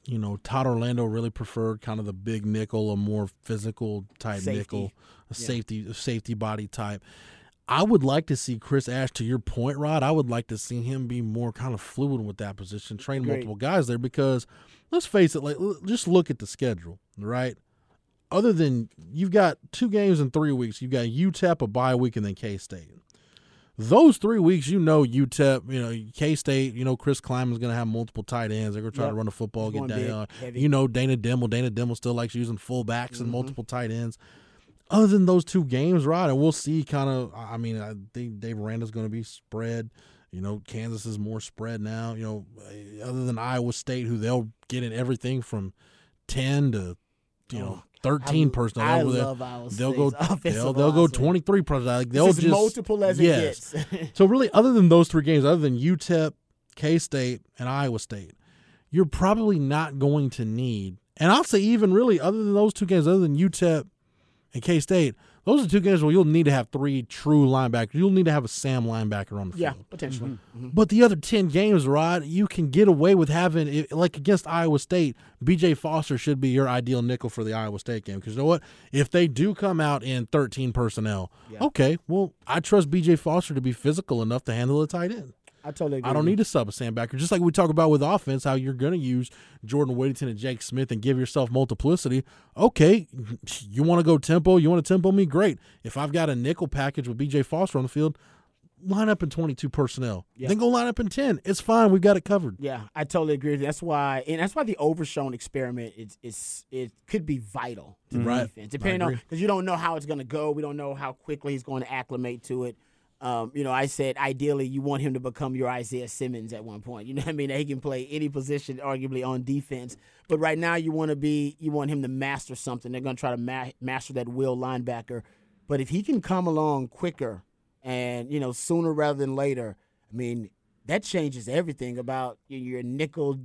you know, Todd Orlando really preferred kind of the big nickel, a more physical type Safety. nickel, a Yeah. safety safety body type. I would like to see Chris Ash. To your point, Rod, I would like to see him be more kind of fluid with that position, train Agreed. multiple guys there. Because let's face it, like just look at the schedule, right? Other than you've got two games in three weeks, you've got UTEP, a bye week, and then K State those three weeks, you know, UTEP, you know, K State, you know, Chris Klieman's going to have multiple tight ends. They're going to try Yep. to run the football, He's get down. you know, Dana Dimel. Dana Dimel still likes using fullbacks Mm-hmm. and multiple tight ends. Other than those two games, right? And we'll see kind of, I mean, I think Dave Aranda's going to be spread. You know, Kansas is more spread now. You know, other than Iowa State, who they'll get in everything from 10 to, you know, Oh, 13 I- personnel. I over there. love Iowa They'll go, they'll, they'll go 23 personnel. Like, they'll as just multiple as it yes. gets. so really, other than those three games, other than UTEP, K State, and Iowa State, you're probably not going to need. And I'll say even really, other than those two games, other than UTEP and K State, Those are two games where you'll need to have three true linebackers. You'll need to have a Sam linebacker on the Yeah, field. potentially. Mm-hmm. Mhm. But the other 10 games, Rod, you can get away with having, like against Iowa State, BJ Foster should be your ideal nickel for the Iowa State game. Because you know what? If they do come out in 13 personnel, okay, well, I trust BJ Foster to be physical enough to handle a tight end. I totally agree. I don't need to sub a Sam Backer. Just like we talk about with offense, how you're going to use Jordan Whittington and Jake Smith and give yourself multiplicity. Okay, you want to go tempo, you want to tempo me, great. If I've got a nickel package with BJ Foster on the field, line up in 22 personnel. Yeah. Then go line up in 10. It's fine. We've got it covered. Yeah, I totally agree. with you. That's why, and that's why the Overshown experiment is is it could be vital to mm-hmm. the Right. defense, depending on because you don't know how it's going to go. We don't know how quickly he's going to acclimate to it. Um, you know, I said ideally you want him to become your Isaiah Simmons at one point. You know what I mean? He can play any position, arguably on defense. But right now, you want to be, you want him to master something. They're going to try to ma- master that will linebacker. But if he can come along quicker and you know sooner rather than later, I mean that changes everything about your nickel.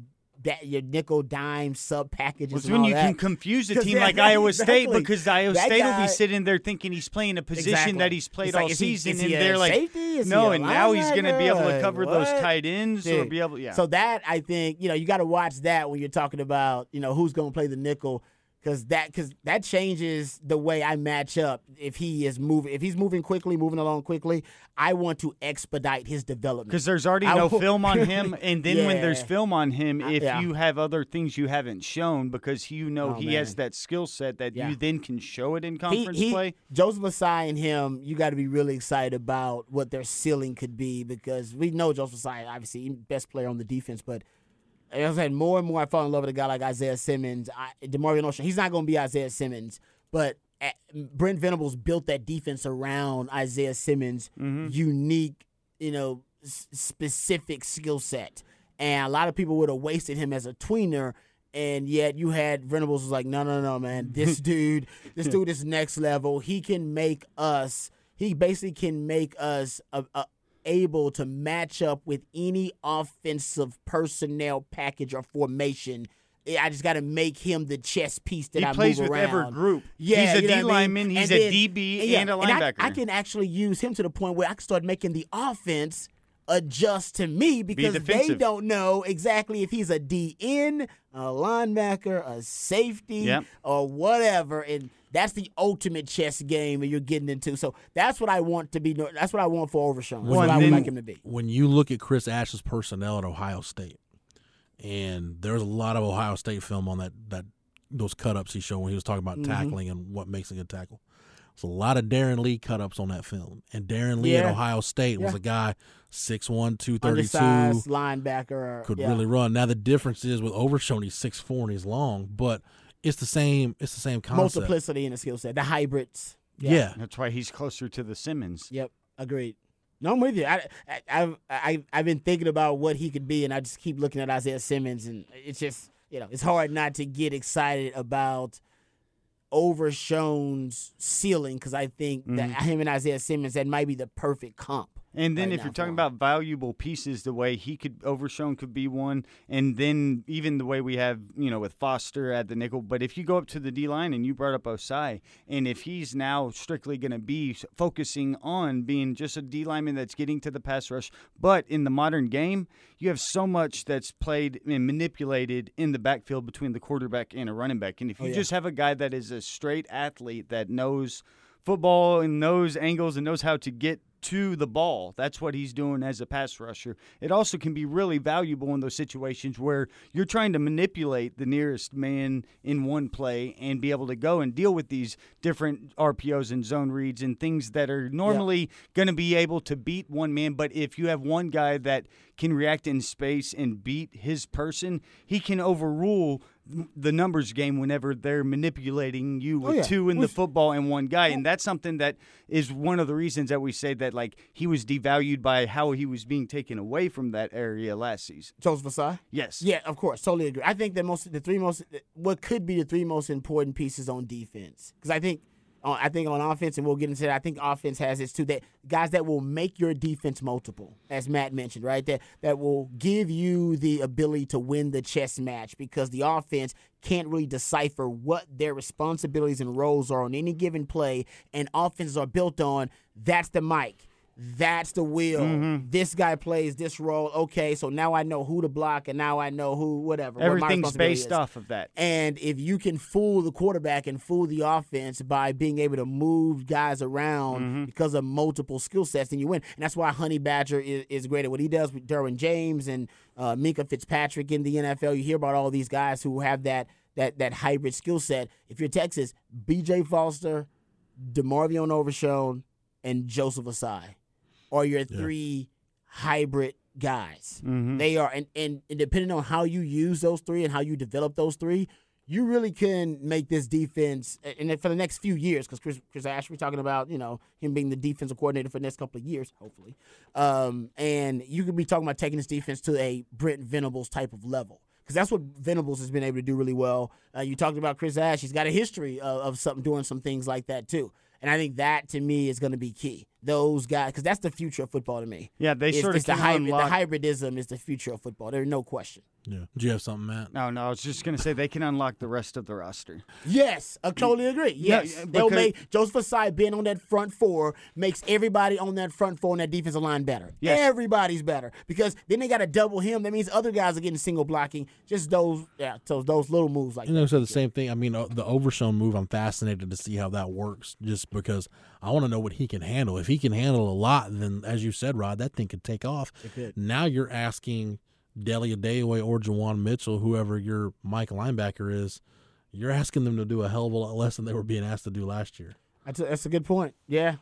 That your nickel dime sub packages. And when you that. can confuse a team like Iowa State because Iowa That State will be sitting there thinking he's playing a position Exactly. that he's played It's all he- season, is and he they're like, safety? Is he no, and now he's going to be able to cover those tight ends or be able, yeah. So that I think you know you got to watch that when you're talking about you know who's going to play the nickel because that because that changes the way I match up. If he is moving, if he's moving quickly, moving along quickly, I want to expedite his development because there's already I no will- film on him, and then when there's film on him, if yeah. you have other things you haven't shown, because you know Oh, he has that skill set that Yeah. you then can show it in He- conference he- play. Joseph Ossai and him, you got to be really excited about what their ceiling could be because we know Joseph Ossai, obviously best player on the defense, but as I said, more and more I fall in love with a guy like Isaiah Simmons. I, DeMarvion Overshown, he's not going to be Isaiah Simmons, but at, Brent Venables built that defense around Isaiah Simmons' mm-hmm. unique, you know, s- specific skill set. And a lot of people would have wasted him as a tweener. And yet you had Venables was like, no, no, no, man. This dude, this dude is next level. He can make us, he basically can make us a, a, able to match up with any offensive personnel package or formation. Eh, I just got to make him the chess piece that He I plays move with around. every group. Yeah, He's a D I mean? lineman, he's And a then- DB, yeah, and a linebacker. And I, can actually use him to the point where I can start making the offense adjust to me because they don't know exactly if he's a DN, a linebacker, a safety, Yep. or whatever. And that's the ultimate chess game that you're getting into. So that's what I want to be. That's what I want for Overshown. That's Well, what I would like him to be. When you look at Chris Ash's personnel at Ohio State, and there's a lot of Ohio State film on that that those cut ups he showed when he was talking about Mhm. tackling and what makes a good tackle. There's a lot of Darron Lee cut ups on that film. And Darron Lee at Ohio State was a guy 6'1", 232, Undersized linebacker. could yeah. really run. Now the difference is with Overshown, he's 6'4", and he's long, but it's the same. It's the same concept. multiplicity in the skill set. The hybrids. Yeah. That's why he's closer to the Simmons. Yep. Agreed. No, I'm with you. I, I, I've I, I've been thinking about what he could be, and I just keep looking at Isaiah Simmons, and it's just you know it's hard not to get excited about Overshown's ceiling because I think that Mhm. him and Isaiah Simmons that might be the perfect comp. And then right if you're talking about valuable pieces, the way he could Overshown could be one, and then even the way we have, you know, with Foster at the nickel. But if you go up to the D line and you brought up Ossai, and if he's now strictly going to be focusing on being just a D lineman that's getting to the pass rush, but in the modern game, you have so much that's played and manipulated in the backfield between the quarterback and a running back. And if Oh, you yeah. just have a guy that is a straight athlete that knows football and knows angles and knows how to get to the ball. That's what he's doing as a pass rusher. It also can be really valuable in those situations where you're trying to manipulate the nearest man in one play and be able to go and deal with these different RPOs and zone reads and things that are normally going to be able to beat one man. But if you have one guy that can react in space and beat his person, he can overrule the numbers game whenever they're manipulating you oh, with Oh, yeah. two in the Which- football and one guy and that's something that is one of the reasons that we say that like he was devalued by how he was being taken away from that area last season Joseph Ossai. yes Yeah, of course, totally agree. I think that most the three most what could be the three most important pieces on defense because I think uh, I think on offense, and we'll get into that. I think offense has this too. That guys that will make your defense multiple, as Matt mentioned, right? That that will give you the ability to win the chess match because the offense can't really decipher what their responsibilities and roles are on any given play, and offenses are built on that's the mic. That's the wheel. Mm-hmm. This guy plays this role. Okay, so now I know who to block, and now I know who, whatever. Everything's responsibility based is. off of that. And if you can fool the quarterback and fool the offense by being able to move guys around Mm-hmm. because of multiple skill sets, then you win. And that's why Honey Badger is, is great at what he does with Derwin James and uh, Minkah Fitzpatrick in the NFL. You hear about all these guys who have that that that hybrid skill set. If you're Texas, B.J. Foster, DeMarvion Overshown, and Joseph Ossai are your three hybrid guys. They are, and, and, and depending on how you use those three and how you develop those three, you really can make this defense, and then for the next few years, because Chris, Chris Ash, we're talking about, you know, him being the defensive coordinator for the next couple of years, hopefully. Um, and you could be talking about taking this defense to a Brent Venables type of level. Because that's what Venables has been able to do really well. Uh, you talked about Chris Ash; he's got a history of, of something doing some things like that too. And I think that to me is going to be key. Those guys, because that's the future of football to me. Yeah, they It's- sort of it's the hybrid. unlock- The hybridism is the future of football. There's no question. Yeah. Do you have something, Matt? No, no, I was just gonna say they can unlock the rest of the roster. Yes, I totally agree. Yes, yeah, they'll make Joseph Ossai being on that front four makes everybody on that front four on that defensive line better. Yes. Everybody's better because then they got to double him. That means other guys are getting single blocking. Just those, yeah, so those little moves like You know, that. said the same thing. I mean, uh, the Overshown move. I'm fascinated to see how that works, just because I want to know what he can handle. If he can handle a lot, then as you said, Rod, that thing could take off. could. Now you're asking Deli Adeoye or Juwan Mitchell, whoever your Mike linebacker is, you're asking them to do a hell of a lot less than they were being asked to do last year. That's a, that's a good point. Yeah.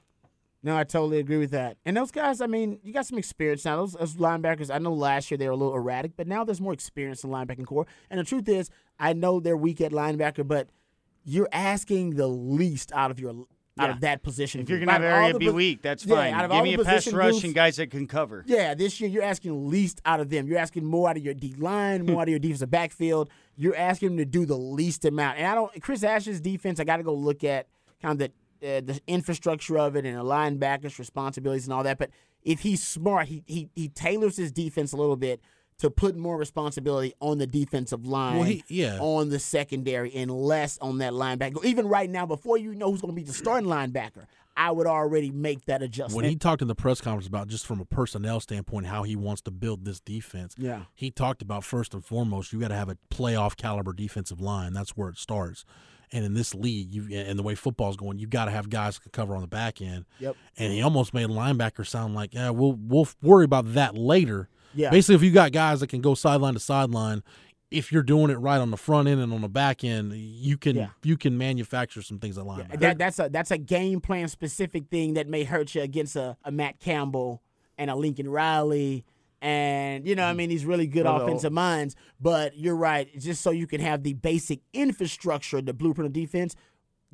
No, I totally agree with that. And those guys, I mean, you got some experience now. Those, those linebackers, I know last year they were a little erratic, but now there's more experience in linebacking core. And the truth is, I know they're weak at linebacker, but you're asking the least out of your out Yeah. of that position. If you're gonna have Out of all area be weak, that's Yeah, fine. out of Give all me the a pass rush groups- and guys that can cover. yeah, this year you're asking least out of them. You're asking more out of your D line, more out of your defensive backfield. You're asking them to do the least amount. And I don't. Chris Ash's defense, I got to go look at kind of the uh, the infrastructure of it and the linebackers' responsibilities and all that. But if he's smart, he he he tailors his defense a little bit to put more responsibility on the defensive line, Well, he- yeah. on the secondary, and less on that linebacker. Even right now, before you know who's going to be the starting linebacker, I would already make that adjustment. When he talked in the press conference about just from a personnel standpoint how he wants to build this defense, Yeah. he talked about first and foremost you got to have a playoff caliber defensive line. That's where it starts. And in this league, you and the way football's going, you've got to have guys that can cover on the back end. Yep. And he almost made linebacker sound like, yeah, we'll we'll worry about that later. Yeah. Basically, if you got guys that can go sideline to sideline, if you're doing it right on the front end and on the back end, you can Yeah. you can manufacture some things at linebacker. That, that's a that's a game plan specific thing that may hurt you against a, a Matt Campbell and a Lincoln Riley and you know I mm. mean these really good Well, offensive minds. But you're right, just so you can have the basic infrastructure, the blueprint of defense,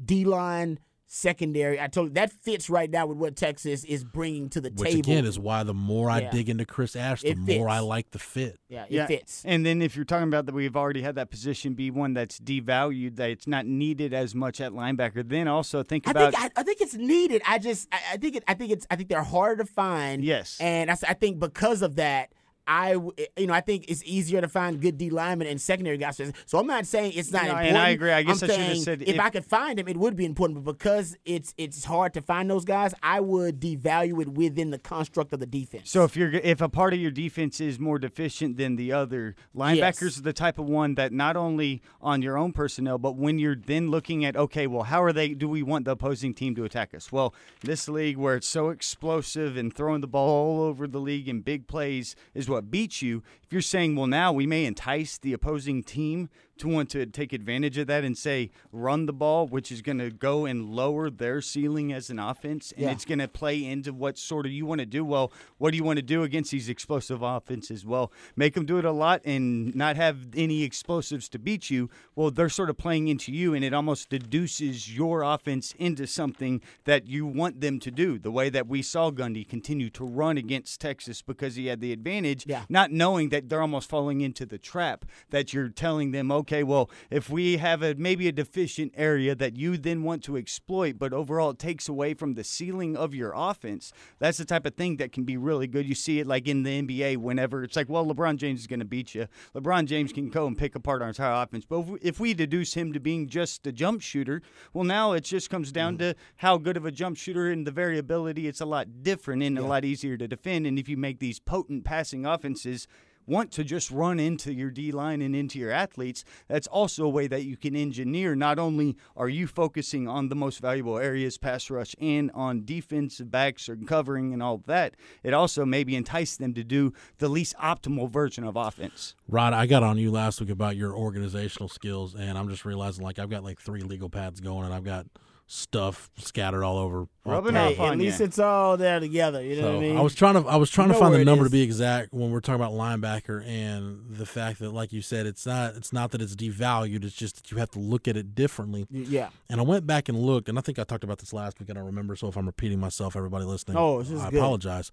D line, secondary. I told you that fits right now with what Texas is bringing to the Which table. again is why the more I Yeah. dig into Chris Ash, the more I like the fit. yeah, it fits. And then if you're talking about that we've already had that position be one that's devalued, that it's not needed as much at linebacker, then also think I about think I, I think it's needed. I just I, I think it I think it's I think they're harder to find. Yes. and I think because of that. I, w- eh, you know, I think it's easier to find good D linemen and secondary guys. So I'm not saying it's not No, and important. I agree. I guess I'm I should have said if, if- I could find them, it would be important. But because it's it's hard to find those guys, I would devalue it within the construct of the defense. So if you're if a part of your defense is more deficient than the other, linebackers Yes. are the type of one that not only on your own personnel, but when you're then looking at okay, well, how are they? Do we want the opposing team to attack us? Well, this league where it's so explosive and throwing the ball all over the league in big plays is what beats you. If you're saying, well, now we may entice the opposing team to want to take advantage of that and say run the ball, which is going to go and lower their ceiling as an offense, and Yeah. it's going to play into what sort of you want to do. Well, what do you want to do against these explosive offenses? Well, make them do it a lot and not have any explosives to beat you. Well, they're sort of playing into you, and it almost deduces your offense into something that you want them to do. The way that we saw Gundy continue to run against Texas because he had the advantage, Yeah. not knowing that they're almost falling into the trap that you're telling them, okay, well, if we have a maybe a deficient area that you then want to exploit, but overall it takes away from the ceiling of your offense, that's the type of thing that can be really good. You see it like in the NBA whenever it's like, well, LeBron James is going to beat you. LeBron James can go and pick apart our entire offense. But if we, if we deduce him to being just a jump shooter, well, now it just comes down mm. to how good of a jump shooter and the variability. It's a lot different and a lot easier to defend. And if you make these potent passing offenses, want to just run into your D line and into your athletes, that's also a way that you can engineer. Not only are you focusing on the most valuable areas, pass rush, and on defensive backs or covering and all that, it also maybe entice them to do the least optimal version of offense. Rod, I got on you last week about your organizational skills, and I'm just realizing like I've got like three legal pads going, and I've got stuff scattered all over. Rubbing Hey, off on at least ya. it's all there together. You know So what I mean? I was trying to I was trying You to find the it number to be exact when we're talking about linebacker and the fact that like you said it's not it's not that it's devalued it's just that you have to look at it differently. Yeah. And I went back and looked and I think I talked about this last week I don't remember so if I'm repeating myself everybody listening Oh, this is I good. apologize.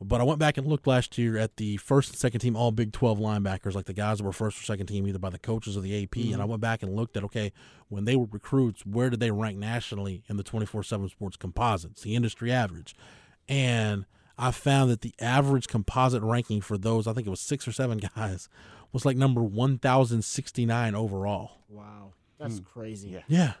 But I went back and looked last year at the first and second team all Big 12 linebackers, like the guys that were first or second team, either by the coaches or the AP. And I Mm-hmm. went back and looked at, okay, when they were recruits, where did they rank nationally in the 24 7 sports composites, the industry average? And I found that the average composite ranking for those, I think it was six or seven guys, was like number 1,069 overall. Wow. That's crazy. Yeah. Yeah.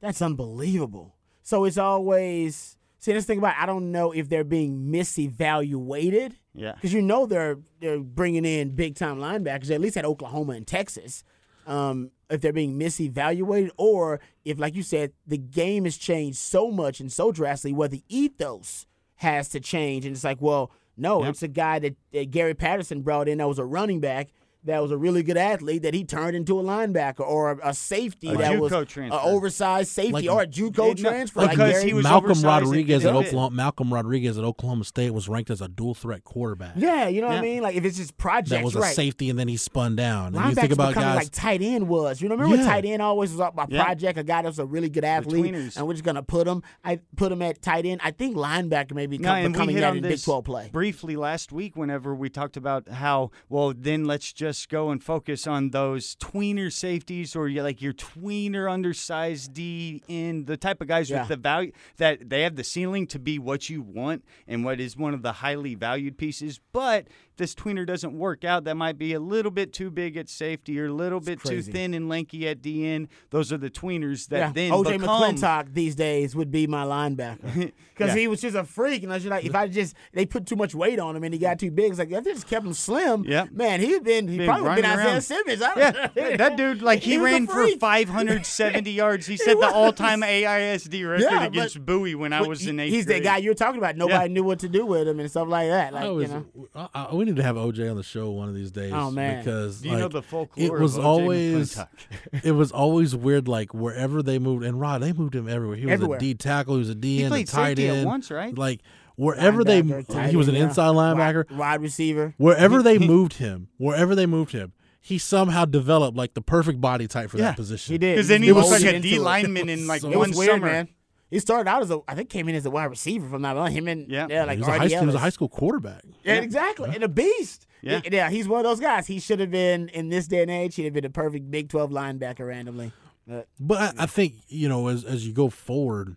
That's unbelievable. So it's always see this thing about I don't know if they're being misevaluated Yeah. because you know they're they're bringing in big time linebackers at least at Oklahoma and Texas. Um, if they're being misevaluated or if, like you said, the game has changed so much and so drastically, where the ethos has to change, and it's like, well, no, Yep. it's a guy that, that Gary Patterson brought in that was a running back. That was a really good athlete that he turned into a linebacker or a, a safety A that was JUCO an transfer. oversized safety Like- or a JUCO It- no, transfer. like because Gary- he was Malcolm Rodriguez at. Oklahoma. Malcolm Rodriguez at Oklahoma State was ranked as a dual threat quarterback. yeah, you know what I mean. Like if it's just projects, that was a right? safety, and then he spun down. And you Linebackers think about guys like tight end was. You know, remember when Yeah. tight end always was up by Yeah. project, a guy that was a really good athlete, tweeners. and we're just gonna put him. I put him at tight end. I think linebacker may be No, com- and we becoming that in Big Twelve play. briefly last week whenever we talked about how well then let's just go and focus on those tweener safeties or like your tweener undersized D in the type of guys Yeah. with the value that they have the ceiling to be what you want and what is one of the highly valued pieces. But this tweener doesn't work out, that might be a little bit too big at safety or a little bit too thin and lanky at DN. Those are the tweeners that yeah, then OJ become McClintock these days would be my linebacker because Yeah. he was just a freak. And I was like, if I just they put too much weight on him and he got too big, it's like if they just kept him slim. yeah. man, he'd been he Been probably would been running Isaiah around. Simmons. I Yeah, don't yeah, that dude, like he, He ran for 570 yards. He set the all-time AISD record Yeah, against but- Bowie when I was he- in eighth He's grade. the guy you're talking about. Nobody knew what to do with him and stuff like that. Like I you know. I, I- we need to have OJ on the show one of these days. Oh, man. because Do you know the folklore it of was O.J. always it was always weird. Like wherever they moved, and Rod, they moved him everywhere. He was Everywhere. a D tackle, he was a D end, a played tight safety at end. once, right? Like wherever they, tight he was an yeah. inside linebacker. wide, wide receiver. Wherever they moved him, wherever they moved him, he somehow developed like the perfect body type for Yeah, that position. He did Because then he He was like a into D it. lineman in like So- one weird, summer. man. He started out as a, I think came in as a wide receiver from that on. Him and Yeah. yeah, like he, was a high, he was a high school quarterback. Yeah, exactly, and a beast. Yeah. He- yeah, he's one of those guys. He should have been in this day and age. He'd have been a perfect Big Twelve linebacker randomly. But But I, I think you know, as as you go forward,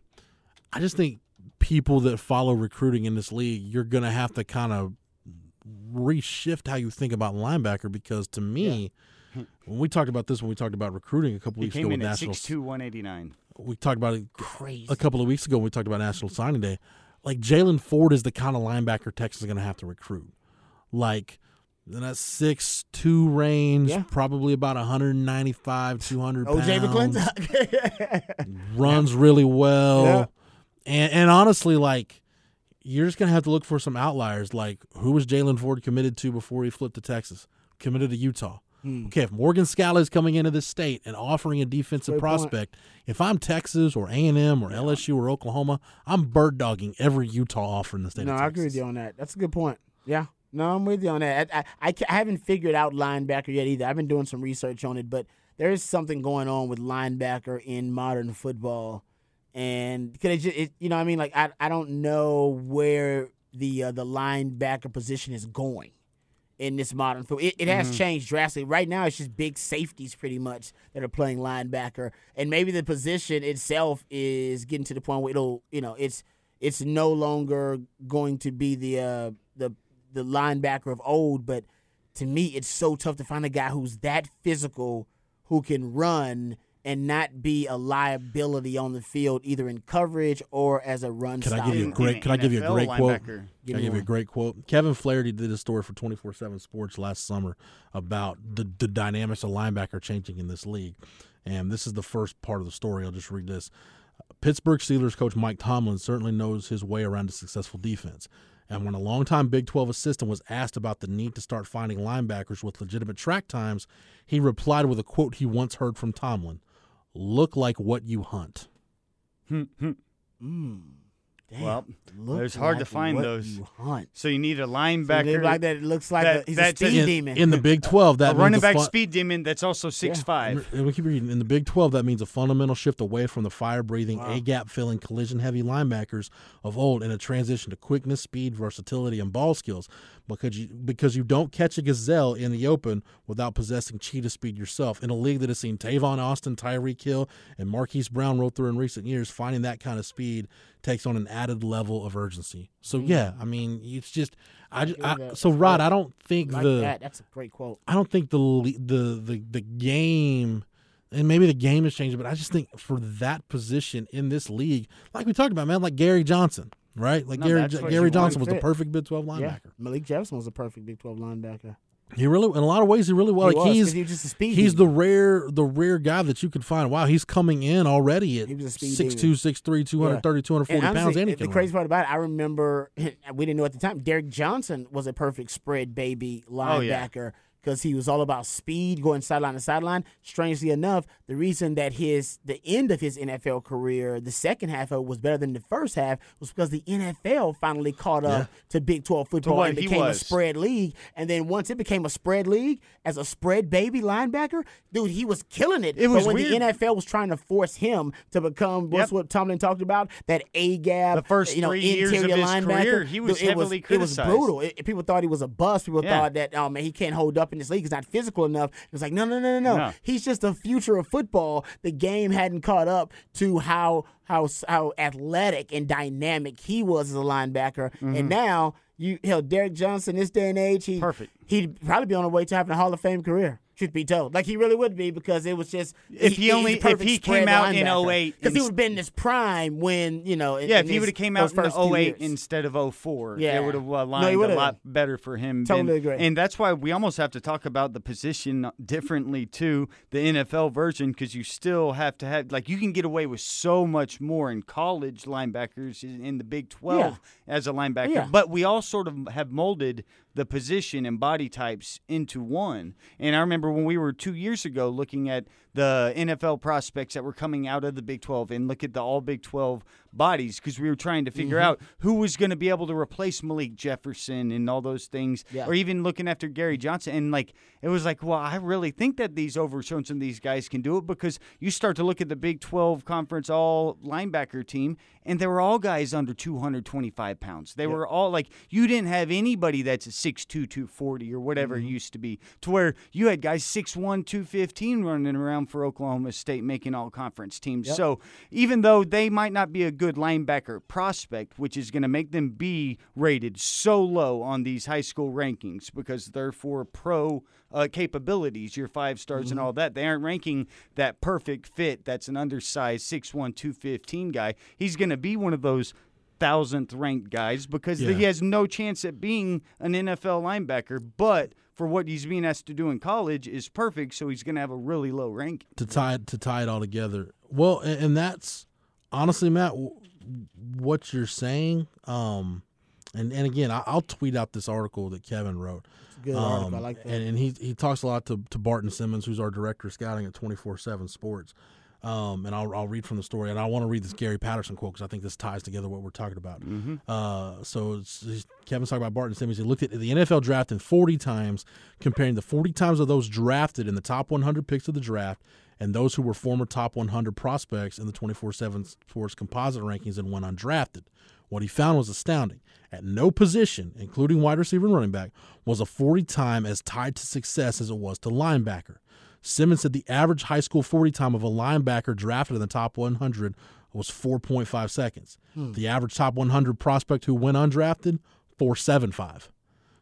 I just think people that follow recruiting in this league, you're gonna have to kind of reshift how you think about linebacker because to me, when we talked about this, when we talked about recruiting a couple He weeks ago with national, 6'2", 189. we talked about it crazy. a couple of weeks ago when we talked about National Signing Day. Like Jaylan Ford is the kind of linebacker Texas is going to have to recruit. Like in that six two range, Yeah. probably about 195, 200 OJ pounds. McClintock. runs really well. Yeah. And and honestly, like you're just gonna have to look for some outliers. Like who was Jaylan Ford committed to before he flipped to Texas? Committed to Utah. Hmm. Okay, if Morgan Scalley is coming into this state and offering a defensive Great point. prospect, if I'm Texas or A and M or LSU or Oklahoma, I'm bird dogging every Utah offer in the state. no, I agree with you on that. That's a good point. Yeah. No, I'm with you on that. I, I, I, I haven't figured out linebacker yet either. I've been doing some research on it, but there is something going on with linebacker in modern football, and because it, just, it, you know, what I mean, like I, I don't know where the uh, the linebacker position is going. in this modern football. It, it has Mhm. changed drastically. Right now, it's just big safeties pretty much that are playing linebacker, and maybe the position itself is getting to the point where it'll, you know, it's it's no longer going to be the uh, the the linebacker of old. But to me, it's so tough to find a guy who's that physical who can run and not be a liability on the field, either in coverage or as a run. Can I give you a great? Can I give you a great quote? Can Give I me give you a great quote? Kevin Flaherty did a story for twenty four seven Sports last summer about the the dynamics of linebacker changing in this league, and this is the first part of the story. I'll just read this. Pittsburgh Steelers coach Mike Tomlin certainly knows his way around a successful defense. And when a longtime Big 12 assistant was asked about the need to start finding linebackers with legitimate track times, he replied with a quote he once heard from Tomlin Look like what you hunt. Mm. Damn. Well, it's hard to find those. you hunt. So you need a So linebacker they like that. It looks like that- a, he's a speed in, demon. in the Big 12, that a running back fun- speed demon that's also six five. And we keep reading. In the Big 12, that means a fundamental shift away from the fire breathing, A gap filling, collision heavy linebackers of old and a transition to quickness, speed, versatility, and ball skills. Because you because you don't catch a gazelle in the open without possessing cheetah speed yourself. In a league that has seen Tavon Austin, Tyreek Hill, and Marquise Brown roll through in recent years, finding that kind of speed takes on an added level of urgency. So mm-hmm. yeah, I mean, it's just I, I so Rod. I don't think like the that. That's a great quote. I don't think the the the the game and maybe the game has changed, but I just think for that position in this league, like we talked about, man, like Gary Johnson, right? Like No, Gary that's what you Gary Johnson was the perfect Big Twelve linebacker. Yeah, Malik Jefferson was a perfect Big Twelve linebacker. He really, in a lot of ways, he really well. He like was, 'cause he's he was just a speed he's demon. the rare the rare guy that you could find. Wow, he's coming in already at He was a speed 6'2", 6'3", 230, 240 And pounds, honestly, and the can crazy run. part about it, I remember we didn't know at the time. Derrick Johnson was a perfect spread baby Oh, yeah. Because he was all about speed, going sideline to sideline. Strangely enough, the reason that his the end of his NFL career, the second half of it was better than the first half, was because the NFL finally caught up to Big Twelve football and became a spread league. And then once it became a spread league as a spread baby linebacker, dude, he was killing it. It was but when weird. the NFL was trying to force him to become what's Yep. what Tomlin talked about that A gap, The first you know, three years of interior his linebacker. career, he was Dude, it heavily It was criticized. brutal. It- people thought he was a bust. People Yeah. thought that oh man, he can't hold up in this league. He's not physical enough. It's like no, no, no, no, no. No. He's just the future of football. The game hadn't caught up to how how how athletic and dynamic he was as a linebacker, and now. You hell, Derrick Johnson, this day and age, he Mm-hmm. Perfect. He'd probably be on the way to having a Hall of Fame career. Truth be told, like he really would be because it was just If he only- if he came out in 08 because he and- would have been in his prime when you know. Yeah, if he would have came out in first few 08 instead of 04, Yeah. it would have No, uh, lined a lot better for him. Totally than- agree. And that's why we almost have to talk about the position differently to the NFL version because you still have to have like you can get away with so much more in college linebackers in, the Big 12 as a linebacker, Yeah. but we all sort of have molded the position and body types into one. And I remember when we were two years ago looking at the NFL prospects that were coming out of the Big 12 and look at the all Big 12 bodies because we were trying to figure Mhm. out who was going to be able to replace Malik Jefferson and all those things, Yeah. or even looking after Gary Johnson. And like, it was like, well, I really think that these Overshown some of these guys can do it because you start to look at the Big 12 conference all linebacker team, and they were all guys under 225 pounds. They were all like, you didn't have anybody that's a 6'2, 240 or whatever Mm-hmm. it used to be, to where you had guys 6'1, 215 running around for Oklahoma State making all conference teams. Yep. So even though they might not be a good linebacker prospect, which is going to make them be rated so low on these high school rankings because they're for pro uh, capabilities, your five stars and all that, they aren't ranking that perfect fit that's an undersized 6'1, 215 guy. He's going to be one of those thousandth ranked guys because Yeah. he has no chance at being an NFL linebacker, but for what he's being asked to do in college is perfect, so he's going to have a really low ranking. to tie it to tie it all together. Well, and, and that's honestly, Matt, w- what you're saying. Um, and and again, I, I'll tweet out this article that Kevin wrote. It's a good article. I like that. Um, And, and he he talks a lot to, to Barton Simmons, who's our director of scouting at twenty four seven Sports. Um, and I'll, I'll read from the story, and I want to read this Gary Patterson quote because I think this ties together what we're talking about. Uh, so Kevin's talking about Barton Simmons. He looked at the NFL draft in 40 times, comparing the 40 times of those drafted in the top 100 picks of the draft and those who were former top 100 prospects in the 24 7 Sports composite rankings and went undrafted. What he found was astounding. At no position, including wide receiver and running back, was a 40 time as tied to success as it was to linebacker. Simmons said the average high school 40 time of a linebacker drafted in the top 100 was 4.5 seconds. Hmm. The average top 100 prospect who went undrafted, 4.75.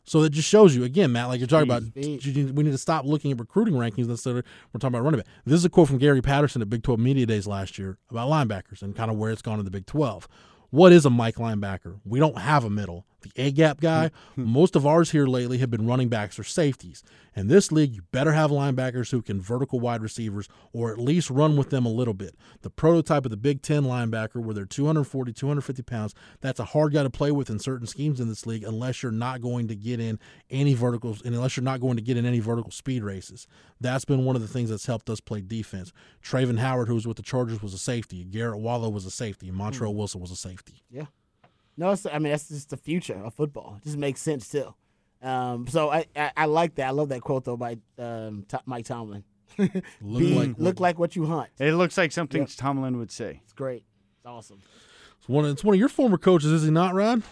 So that just shows you again, Matt. Like you're talking about, you- we need to stop looking at recruiting rankings instead of we're talking about running back. This is a quote from Gary Patterson at Big 12 Media Days last year about linebackers and kind of where it's gone in the Big 12. What is a Mike linebacker? We don't have a middle. The A gap guy, hmm. Hmm. most of ours here lately have been running backs or safeties. In this league, you better have linebackers who can vertical wide receivers or at least run with them a little bit. The prototype of the Big Ten linebacker, where they're 240, 250 pounds, that's a hard guy to play with in certain schemes in this league unless you're not going to get in any verticals and unless you're not going to get in any vertical speed races. That's been one of the things that's helped us play defense. Travin Howard, who was with the Chargers, was a safety. Garrett Wallow was a safety. And Montrell hmm. Wilson was a safety. Yeah. No, it's, I mean that's just the future of football. It just makes sense too. Um, so I, I I like that. I love that quote though by um, To- Mike Tomlin. Look Be- like look like what you hunt. It looks like something Yep. Tomlin would say. It's great. It's awesome. It's one, it's one of your former coaches, is he not, Rod?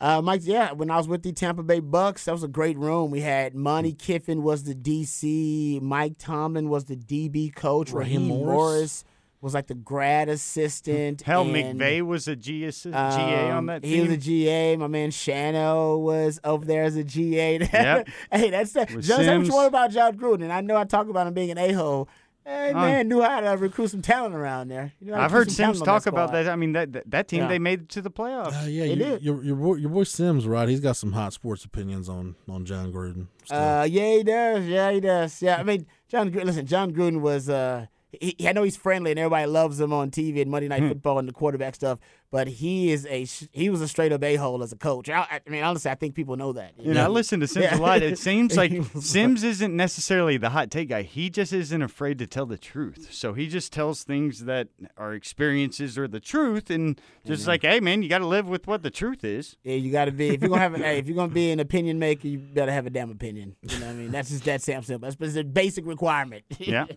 Uh, Mike, yeah, when I was with the Tampa Bay Bucks, that was a great room. We had Monte Kiffin was the DC, Mike Tomlin was the DB coach, Raheem Raheem Morris. Morris. Was like the grad assistant. Hell, and, McVay was a G assi- GA on um, that He team. was a GA. My man Shano was over there as a GA. Yep. hey, that's that. With Just say what you want about Jon Gruden. And I know I talk about him being an a hole. Hey man, knew how to recruit some talent around there. You know I've heard Simms talent on talk about that. I mean, that that, that team Yeah. they made it to the playoffs. Uh, yeah, They you, did. your your boy, your boy Simms, right? He's got some hot sports opinions on on Jon Gruden. still. Uh, yeah, he does. Yeah, he does. Yeah, I mean, John. Gruden Listen, Jon Gruden was. Uh, he, I know he's friendly and everybody loves him on TV and Monday. Night hmm. Football and the quarterback stuff, but he is a he was a straight up a hole as a coach. I, I mean, honestly, I think people know that. You know, I listen to Simms Yeah. a lot. It seems like Simms isn't necessarily the hot take guy. He just isn't afraid to tell the truth. So he just tells things that are experiences or the truth, and just like, hey, man, you got to live with what the truth is. Yeah, you got to be. If you're gonna have, a, hey, if you're gonna be an opinion maker, you better have a damn opinion. You know what I mean? That's just that damn simple. That's that's a basic requirement. Yeah.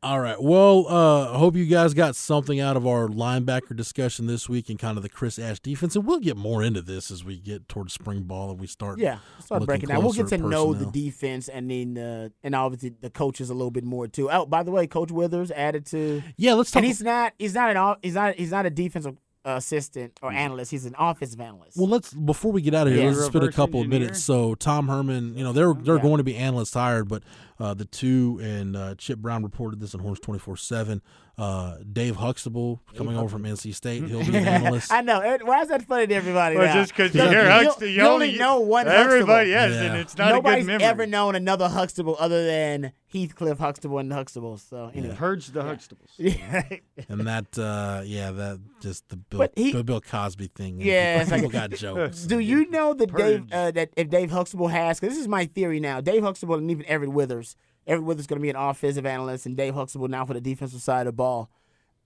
All right. Well, uh, I hope you guys got something out of our linebacker discussion this week and kind of the Chris Ash defense. And we'll get more into this as we get towards spring ball and we start. Yeah, start breaking down. We'll get to at know the defense and then uh, and obviously the coaches a little bit more too. Oh, by the way, Coach Withers added to. Yeah, let's talk. And he's not. He's not an. o- He's not. He's not a defensive uh, assistant or analyst. He's an offensive analyst. Well, let's before we get out of here, Yeah. let's spend a Reverse couple of minutes. So Tom Herman, you know, they're they're Yeah. going to be analysts hired, but uh, the two and uh, Chip Brown reported this on Horns twenty four seven. Uh, Dave Huxtable coming over from NC State, he'll be an analyst. I know. Why is that funny to everybody? Well, now? just because you hear Huxtable, you only know one Everybody, Huxtable. yes, and it's not Nobody's a good memory. ever known another Huxtable other than Heathcliff Huxtable and Huxtable. So anyway. Purge the Huxtables. Yeah. and that, uh, yeah, that just the Bill, he- the Bill Cosby thing. and Yeah, it's people, like- people got jokes. Do you know that Dave uh, that if Dave Huxtable has? Because this is my theory now. Dave Huxtable and even Everett Withers. Everett Withers going to be an offensive analyst, and Dave Huxtable now for the defensive side of the ball.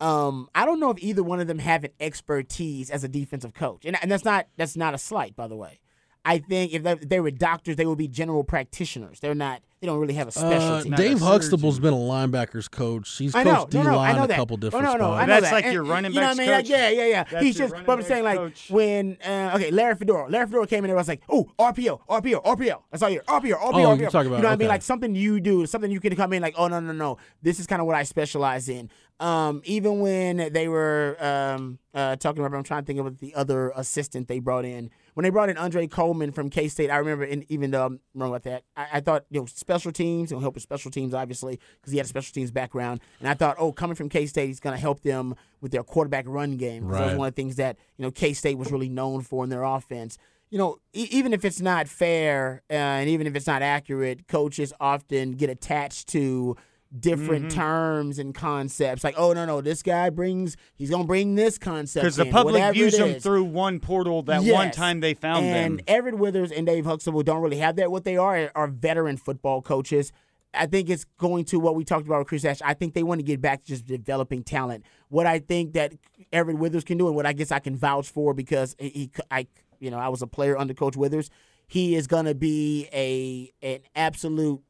Um, I don't know if either one of them have an expertise as a defensive coach, and, and that's not that's not a slight, by the way. I think if they, if they were doctors, they would be general practitioners. They're not. They don't really have a Uh, specialty. Not a Dave Huxtable's surgeon. been a linebackers coach. He's I know, coached no, no, I line know a that. couple Oh, different no, no, spots. That's that. like And- your running you know what I mean? Like, coach. yeah, yeah, yeah. That's He's just, but I'm saying like coach. when, uh, okay, Larry Fedora. Larry Fedora came in there. I was like, oh, RPO, RPO, RPO. That's all you RPO, RPO, Oh, RPO. you're talking about- you know what I mean? Like something you do, something you can come in like, oh no, no, no. This is kind of what I specialize in. Um, even when they were um, uh, talking about, I'm trying to think of the other assistant they brought in. When they brought in Andre Coleman from K State, I remember, and even though I'm wrong about that, I, I thought you know special teams, he'll help with special teams, obviously, because he had a special teams background. And I thought, oh, coming from K State, he's going to help them with their quarterback run game. 'cause That was Right. one of the things that you know K State was really known for in their offense. You know, e- even if it's not fair uh, and even if it's not accurate, coaches often get attached to different Mm-hmm. terms and concepts. Like, oh no, no, this guy brings, he's gonna bring this concept Because the public views them through one portal that one time they found and them. And Everett Withers and Dave Huxtable don't really have that. What they are are veteran football coaches. I think it's going to what we talked about with Chris Ash. I think they want to get back to just developing talent. What I think that Everett Withers can do, and what I guess I can vouch for because he, he I, you know, I was a player under Coach Withers. He is going to be a an absolute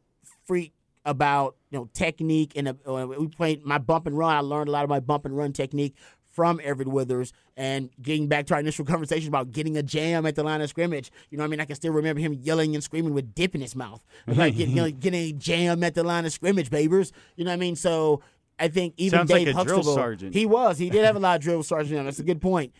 freak about you know technique and uh, we played my bump and run. I learned a lot of my bump and run technique from Everett Withers and getting back to our initial conversation about getting a jam at the line of scrimmage. You know, what I mean, I can still remember him yelling and screaming with dip in his mouth, like getting, you know, getting a jam at the line of scrimmage, babers. You know what I mean? So I think even Sounds like Dave drill Huxtable, sergeant. he was, he did have a lot of drill sergeant. That's a good point.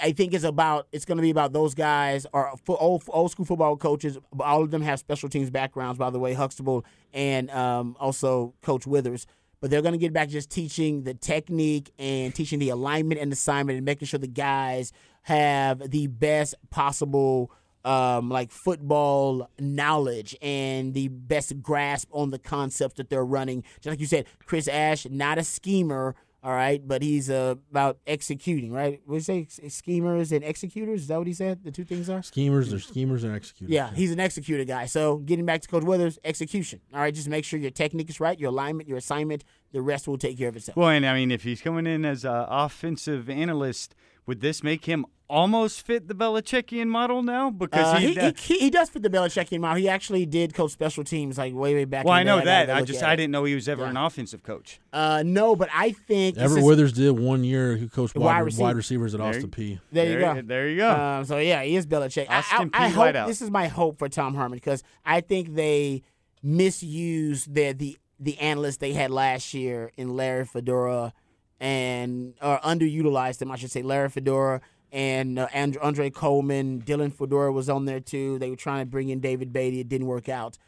I think it's about it's going to be about those guys are old old school football coaches. All of them have special teams backgrounds, by the way, Huxtable and um, also Coach Withers. But they're going to get back just teaching the technique and teaching the alignment and assignment and making sure the guys have the best possible um, like football knowledge and the best grasp on the concepts that they're running. Just like you said, Chris Ash, not a schemer, all right, but he's uh, about executing, right? What you say? Schemers and executors? Is that what he said? The two things are? Schemers, they're schemers and executors. Yeah, he's an executor guy. So getting back to Coach Withers, execution. All right, just make sure your technique is right, your alignment, your assignment. The rest will take care of itself. Well, and I mean, if he's coming in as an offensive analyst, would this make him almost fit the Belichickian model now? Because Uh, he, he, he, he, he does fit the Belichickian model. He actually did coach special teams like way, way back. well, in I the know day. that. go I just I didn't know he was ever Yeah. an offensive coach. Uh, no, but I think this Everett is- Withers did one year. He coached Wide wide, receiver. wide receivers at There Austin you- Peay There you There- go. there you go. Um, so yeah, he is Belichick. Austin I, I, Peay hope Whiteout. this is my hope for Tom Herman because I think they misused the the the analyst they had last year in Larry Fedora and or underutilized them. I should say Larry Fedora and uh, And- Andre Coleman, Dylan Fedora was on there too. They were trying to bring in David Beaty. It didn't work out.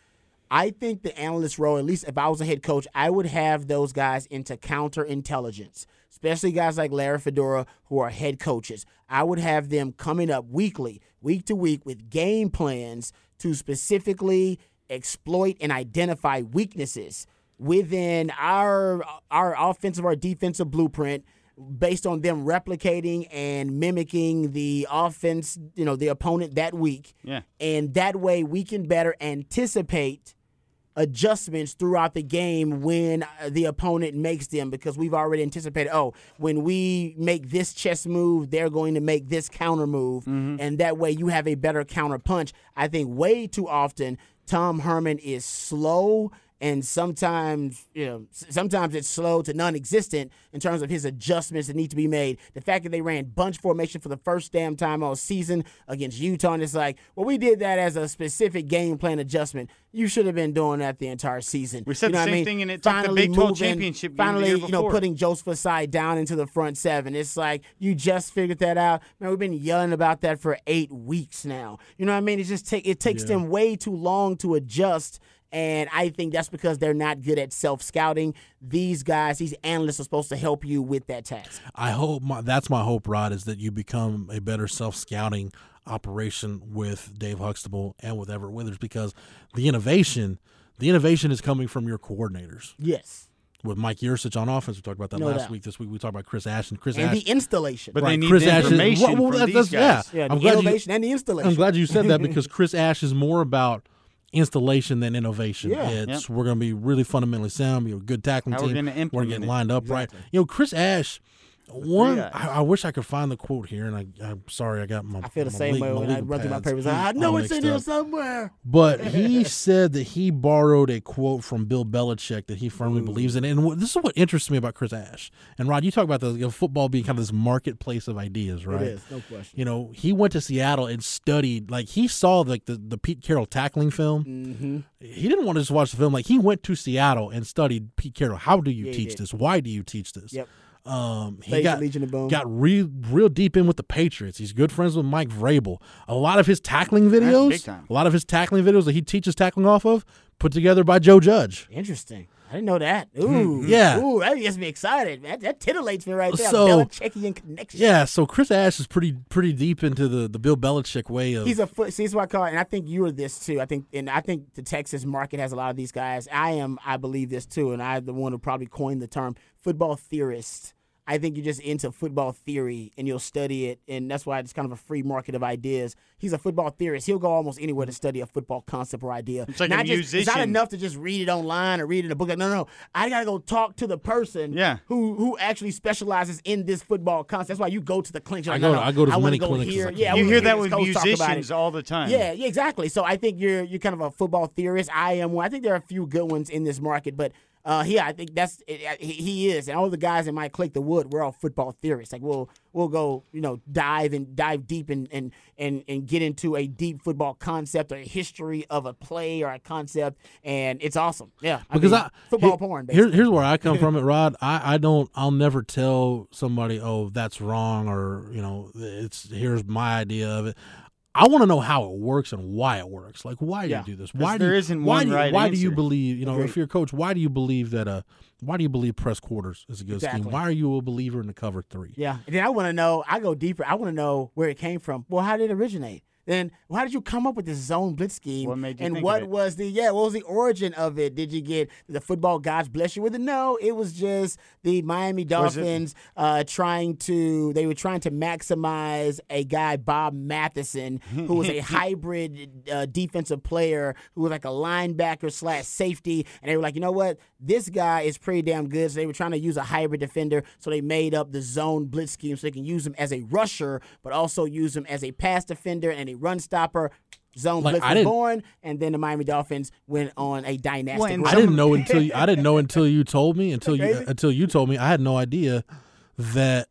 I think the analyst role, at least if I was a head coach, I would have those guys into counterintelligence, especially guys like Larry Fedora who are head coaches. I would have them coming up weekly, week to week, with game plans to specifically exploit and identify weaknesses within our our offensive or defensive blueprint based on them replicating and mimicking the offense, you know, the opponent that week. Yeah. And that way we can better anticipate adjustments throughout the game when uh, the opponent makes them because we've already anticipated oh when we make this chess move they're going to make this counter move and that way you have a better counter punch i think way too often tom herman is slow and sometimes you know sometimes it's slow to non-existent in terms of his adjustments that need to be made. The fact that they ran bunch formation for the first damn time all season against utah and it's like well we did that as a specific game plan adjustment. You should have been doing that the entire season. We said You know the what I same mean? thing and it took the Finally Big 12 moving- championship game the finally year you know putting joseph ossai down into the front seven. It's like you just figured that out. Man we've been yelling about that for eight weeks now. You know what i mean? It just take it takes them way too long to adjust and I think that's because they're not good at self scouting. These guys, these analysts are supposed to help you with that task. I hope my, that's my hope, Rod, is that you become a better self scouting operation with Dave Huxtable and with Everett Withers because the innovation, the innovation is coming from your coordinators. Yes. With Mike Yurcich on offense, we talked about that No last doubt. week. This week we talked about Chris Ash and Chris And Ash. the installation. But Right, they need Chris the Ash is- information well, well, from that- these that's- yeah. guys. yeah, I'm the glad you- innovation and the installation. I'm glad you said that because Chris Ash is more about installation than innovation. Yeah. It's we're going to be really fundamentally sound, be a good tackling How we're team. gonna We're implement getting it. lined up right. You know, Chris Ash. One, I, I wish I could find the quote here, and I, I'm sorry, I got my. I feel the same way when I run through my papers. I know it's in here somewhere. But he said that he borrowed a quote from Bill Belichick that he firmly believes in. And what, this is what interests me about Chris Ash. And Rod, you talk about the you know, football being kind of this marketplace of ideas, right? It is, no question. You know, he went to Seattle and studied. Like he saw like the, the Pete Carroll tackling film. Mm-hmm. He didn't want to just watch the film. Like he went to Seattle and studied Pete Carroll. How do you Yeah, teach this? Why do you teach this? Yep. Um, he got Legion of Boom. got real real deep in with the Patriots. He's good friends with Mike Vrabel. A lot of his tackling videos, a lot of his tackling videos that he teaches tackling off of, put together by Joe Judge. Interesting. I didn't know that. Ooh, Yeah. Ooh, that gets me excited. That, that titillates me right there. So- Belichickian connection. Yeah, so Chris Ash is pretty pretty deep into the, the Bill Belichick way of. He's a foot. See, this is what I call it, and I think you are this too. I think, and I think the Texas market has a lot of these guys. I am, I believe this too, and I'm the one who probably coined the term football theorist. I think you're just into football theory and you'll study it, and that's why it's kind of a free market of ideas. He's a football theorist. He'll go almost anywhere to study a football concept or idea. It's like a not just, It's not enough to just read it online or read it in a book. No, no, no. I gotta go talk to the person Yeah. who who actually specializes in this football concept. That's why you go to the clinic. You're I go no, to- no, I go to as wanna many go clinics as here. Yeah, You hear that this with talk about musicians all the time. Yeah, yeah, exactly. So I think you're you're kind of a football theorist. I am one. I think there are a few good ones in this market, but Uh, yeah, I think that's it, he, he is, and all the guys that might click the wood, we're all football theorists. Like we'll we'll go, you know, dive and dive deep and and and and get into a deep football concept or a history of a play or a concept, and it's awesome. Yeah, I because mean, I football here- porn. Basically. here's where I come from, it Rod. I, I don't. I'll never tell somebody, oh, that's wrong, or you know, it's here's my idea of it. I want to know how it works and why it works. Like, why do Yeah. you do this? Why do there you, isn't why one do right Why do you believe? You know, Agreed. if you're a coach, why do you believe that? Uh, why do you believe press quarters is a good Exactly. scheme? Why are you a believer in the cover three? Yeah, and then I want to know. I go deeper. I want to know where it came from. Well, how did it originate? Then why did you come up with this zone blitz scheme? What made you and what was the yeah? What was the origin of it? Did you get the football gods bless you with it? No, it was just the Miami Dolphins uh, trying to. They were trying to maximize a guy Bob Matheson, who was a hybrid uh, defensive player who was like a linebacker slash safety, and they were like, you know what, this guy is pretty damn good. So they were trying to use a hybrid defender, so they made up the zone blitz scheme so they can use him as a rusher, but also use him as a pass defender and a run stopper. Zone Like, blitz was born, and then the Miami Dolphins went on a dynastic. Well, run. I didn't know until you, I didn't know until you told me until you until you told me I had no idea that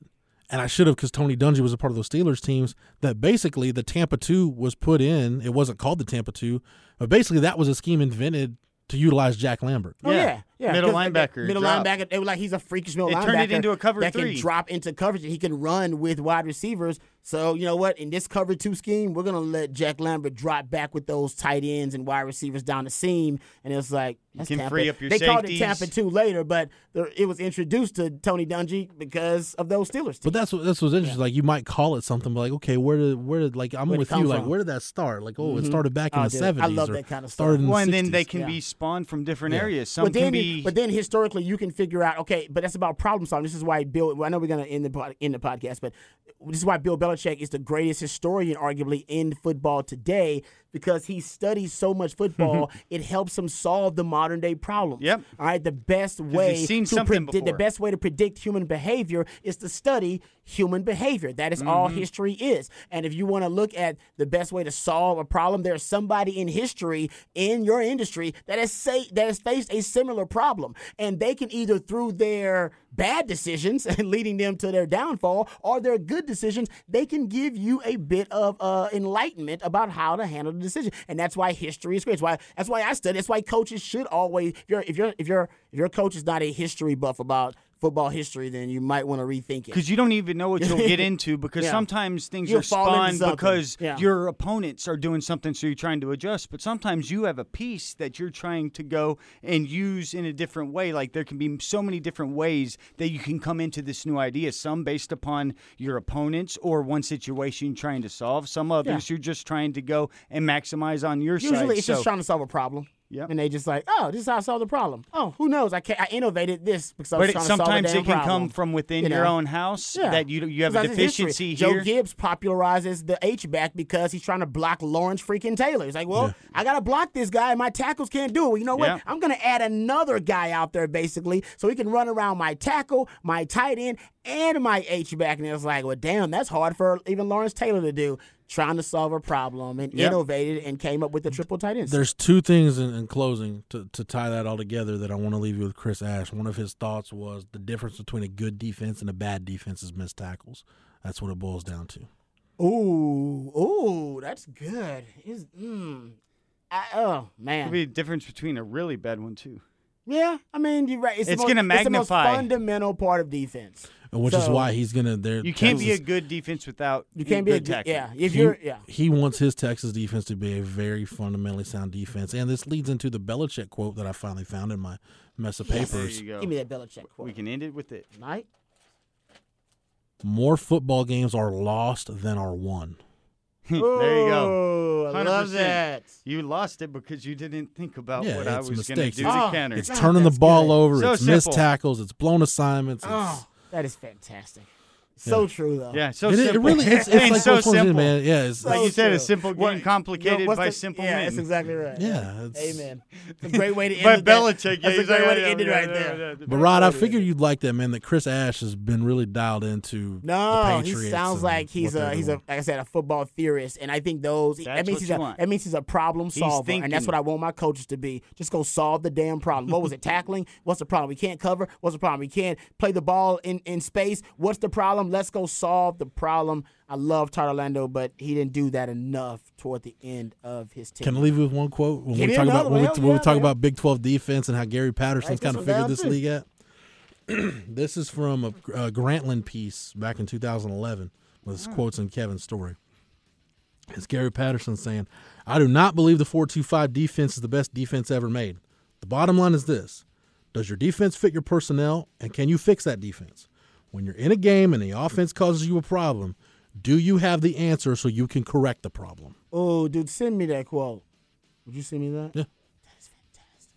and I should have because Tony Dungy was a part of those Steelers teams that basically the Tampa two was put in it wasn't called the Tampa two but basically that was a scheme invented to utilize Jack Lambert Oh yeah, yeah. Middle 'cause they- linebacker, Middle drop. linebacker. They were like he's a freakish middle It linebacker. turned it into a cover that three. can drop into coverage. and He can run with wide receivers. So you know what? In this cover two scheme, we're gonna let Jack Lambert drop back with those tight ends and wide receivers down the seam. And it was like that's can Tampa. free up your They called it. Tampa two later, but it was introduced to Tony Dungy because of those Steelers. but that's what that's what's interesting like you might call it something but like okay where did where did like I'm Where'd with come you like where did that start like oh it mm-hmm. started back in Oh, the dude, I love that kind of started stuff. in the Well, and then they can Yeah. be spawned from different Yeah. areas. Some but then, can be. But then historically, you can figure out. Okay, but that's about problem solving. This is why Bill. I know we're gonna end the pod- end the podcast, but this is why Bill Belichick is the greatest historian, arguably in football today, because he studies so much football. it helps him solve the modern day problems. Yep. All right. The best way to predict the best way to predict human behavior is to study human behavior. That is all Mm-hmm. history is. And if you want to look at the best way to solve a problem, there's somebody in history in your industry that has say that has faced a similar problem, and they can either through their bad decisions and leading them to their downfall, or their good decisions, they can give you a bit of uh, enlightenment about how to handle the decision. And that's why history is great. That's why that's why I study. That's why coaches should always. If you're if you're if you're if your coach is not a history buff about football history, then you might want to rethink it. because you don't even know what you'll get into because Yeah. sometimes things You'll are spawned because Yeah. your opponents are doing something so you're trying to adjust but sometimes you have a piece that you're trying to go and use in a different way like there can be so many different ways that you can come into this new idea some based upon your opponents or one situation you're trying to solve some others you're just trying to go and maximize on your side Usually, it's So- just trying to solve a problem. Yep. And they just like, oh, this is how I solve the problem. Oh, who knows? I can I innovated this because I was but it, trying to solve a sometimes damn it can problem. come from within You your own house Yeah. that you you have a Because that's his history. deficiency Joe Gibbs popularizes the H back because he's trying to block Lawrence freaking Taylor. He's like, well, I got to block this guy. My tackles can't do it. Well, you know what? Yeah. I'm going to add another guy out there basically so he can run around my tackle, my tight end, and my H back. And it was like, well, damn, that's hard for even Lawrence Taylor to do. Trying to solve a problem and Yep. innovated and came up with the triple tight ends. There's two things in, in closing to, to tie that all together that I want to leave you with Chris Ash. One of his thoughts was the difference between a good defense and a bad defense is missed tackles. That's what it boils down to. Ooh, ooh, that's good. Is mm, I, oh man, Could be a difference between a really bad one too. yeah. I mean, you're right. It's, It's gonna It's the most magnify. fundamental part of defense. And which is why he's gonna there. You can't be a good defense without You can't be a good good tackle. yeah. If he, you're yeah. he wants his Texas defense to be a very fundamentally sound defense, and this leads into the Belichick quote that I finally found in my mess of There papers. you go. Give me that Belichick quote. We can end it with it. Right? More football games are lost than are won. there you go. Oh, I love that. You lost it because you didn't think about Yeah, what I was going to mistakes. do It's- to Oh, counter. It's God, turning the ball good. over. So it's missed tackles. It's blown assignments. It's, Oh, that is fantastic. So Yeah. true though. Yeah, so it simple. really it's, it's And like so simple. man. Yeah, it's Like So you said, true. a simple game What- complicated what's by the- simple yeah, men. that's exactly right. Yeah, Amen. It's a great way to end By it. Belichick, yeah, That's a he's great like, way to end it right there. yeah, yeah. But Rod, I figured you'd like that, man. That Chris Ash has been really dialed into the Patriots. No, he sounds like he's a he's a like I said a football theorist, and I think those that means he's a that means he's a problem solver, and that's what I want my coaches to be. Just go solve the damn problem. What was it? Tackling? What's the problem? We can't cover. What's the problem? We can't play the ball in in space. What's the problem? Let's go solve the problem. I love Todd Orlando, but he didn't do that enough toward the end of his tenure. Can I leave you with one quote when Give we talk about when we, when we talk about Big Twelve defense and how Gary Patterson's kind of figured this too. league out. this is from a, a Grantland piece back in 2011 with hmm. quotes in Kevin's story. It's Gary Patterson saying, "I do not believe the four-two-five defense is the best defense ever made. The bottom line is this: Does your defense fit your personnel, and can you fix that defense? When you're in a game and the offense causes you a problem, do you have the answer so you can correct the problem?" Oh, dude, send me that quote. Would you send me that? Yeah. That's fantastic.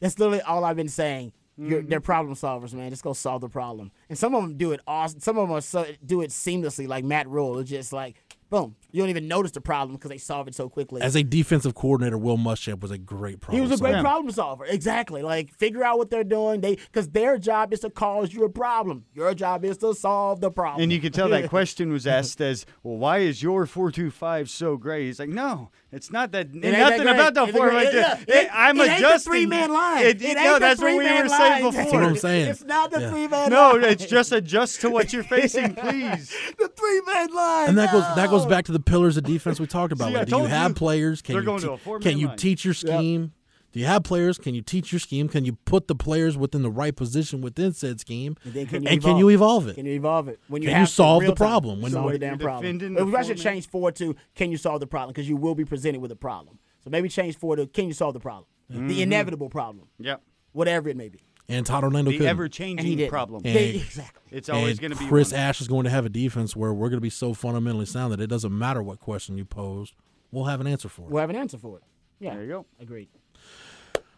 That's literally all I've been saying. You're, Mm-hmm. they're problem solvers, man. Just go solve the problem. And some of them do it awesome. Some of them are so, do it seamlessly, like Matt Rhule. It's just like, boom. You don't even notice the problem because they solve it so quickly. As a defensive coordinator, Will Muschamp was a great problem. he was a great solver. problem solver. Exactly. Like figure out what they're doing. They because their job is to cause you a problem. Your job is to solve the problem. And you can tell that question was asked as, "Well, why is your four-two-five so great?" He's like, "No, it's not that. ain't nothing that about the It's four. great- yeah, it- it- I'm it ain't the three-man line. It, It ain't no, the that's what we three-man were saying before. That's what I'm saying. It's not the Yeah. three man line. No, line. it's just adjust to what you're facing, please. the three man line. And that goes that goes back to the pillars of defense we talked about. See, Like, do you have you. players? Can you going te- to a four-man you teach your scheme? Do you have players? Can you teach your scheme? Can you put the players within the right position within said scheme? And then can you and evolve? can you evolve it? Can you evolve it? When you Can you have to, solve the real time. problem? When- solve the damn problem. defending Maybe I should four-man- change forward to can you solve the problem because you will be presented with a problem. So maybe change forward to can you solve the problem, Mm-hmm. the inevitable problem, Yep. whatever it may be. And Todd Orlando The couldn't. And he ever-changing problem. And- exactly. It's always going to be Chris one. Ash is going to have a defense where we're going to be so fundamentally sound that it doesn't matter what question you pose, we'll have an answer for it. We'll have an answer for it. Yeah, There you go. Agreed.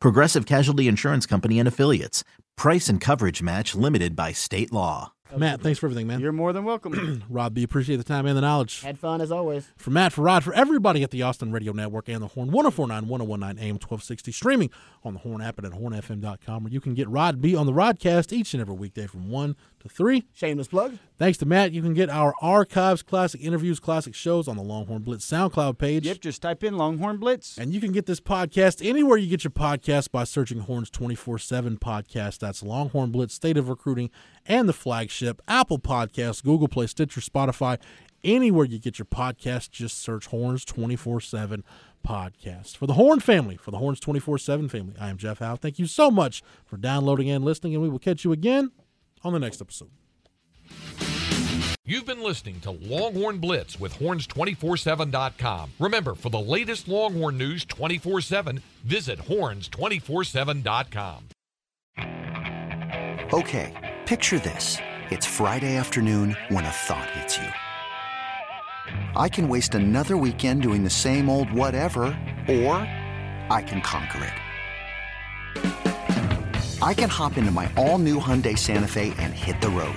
Progressive Casualty Insurance Company and Affiliates. Price and coverage match limited by state law. Matt, thanks for everything, man. You're more than welcome. Rod B, appreciate the time and the knowledge. Had fun as always. For Matt, for Rod, for everybody at the Austin Radio Network and the Horn, 1049, 1019 AM 1260, streaming on the Horn app and at hornfm.com, where you can get Rod B on the Rodcast each and every weekday from 1 to 3. Shameless plug. Thanks to Matt, you can get our archives, classic interviews, classic shows on the Longhorn Blitz SoundCloud page. yep, just type in Longhorn Blitz. And you can get this podcast anywhere you get your podcast by searching Horns 24 7 podcast. That's Longhorn Blitz, State of Recruiting, and the flagship Apple Podcasts, Google Play, Stitcher, Spotify. Anywhere you get your podcast, just search Horns 24 7 podcast. For the Horn family, for the Horns 24 7 family, I am Jeff Howe. Thank you so much for downloading and listening, and we will catch you again on the next episode. You've been listening to Longhorn Blitz with horns247.com. Remember, for the latest Longhorn news 24 7, visit horns247.com. Okay, picture this. It's Friday afternoon when a thought hits you. I can waste another weekend doing the same old whatever, or I can conquer it. I can hop into my all new Hyundai Santa Fe and hit the road.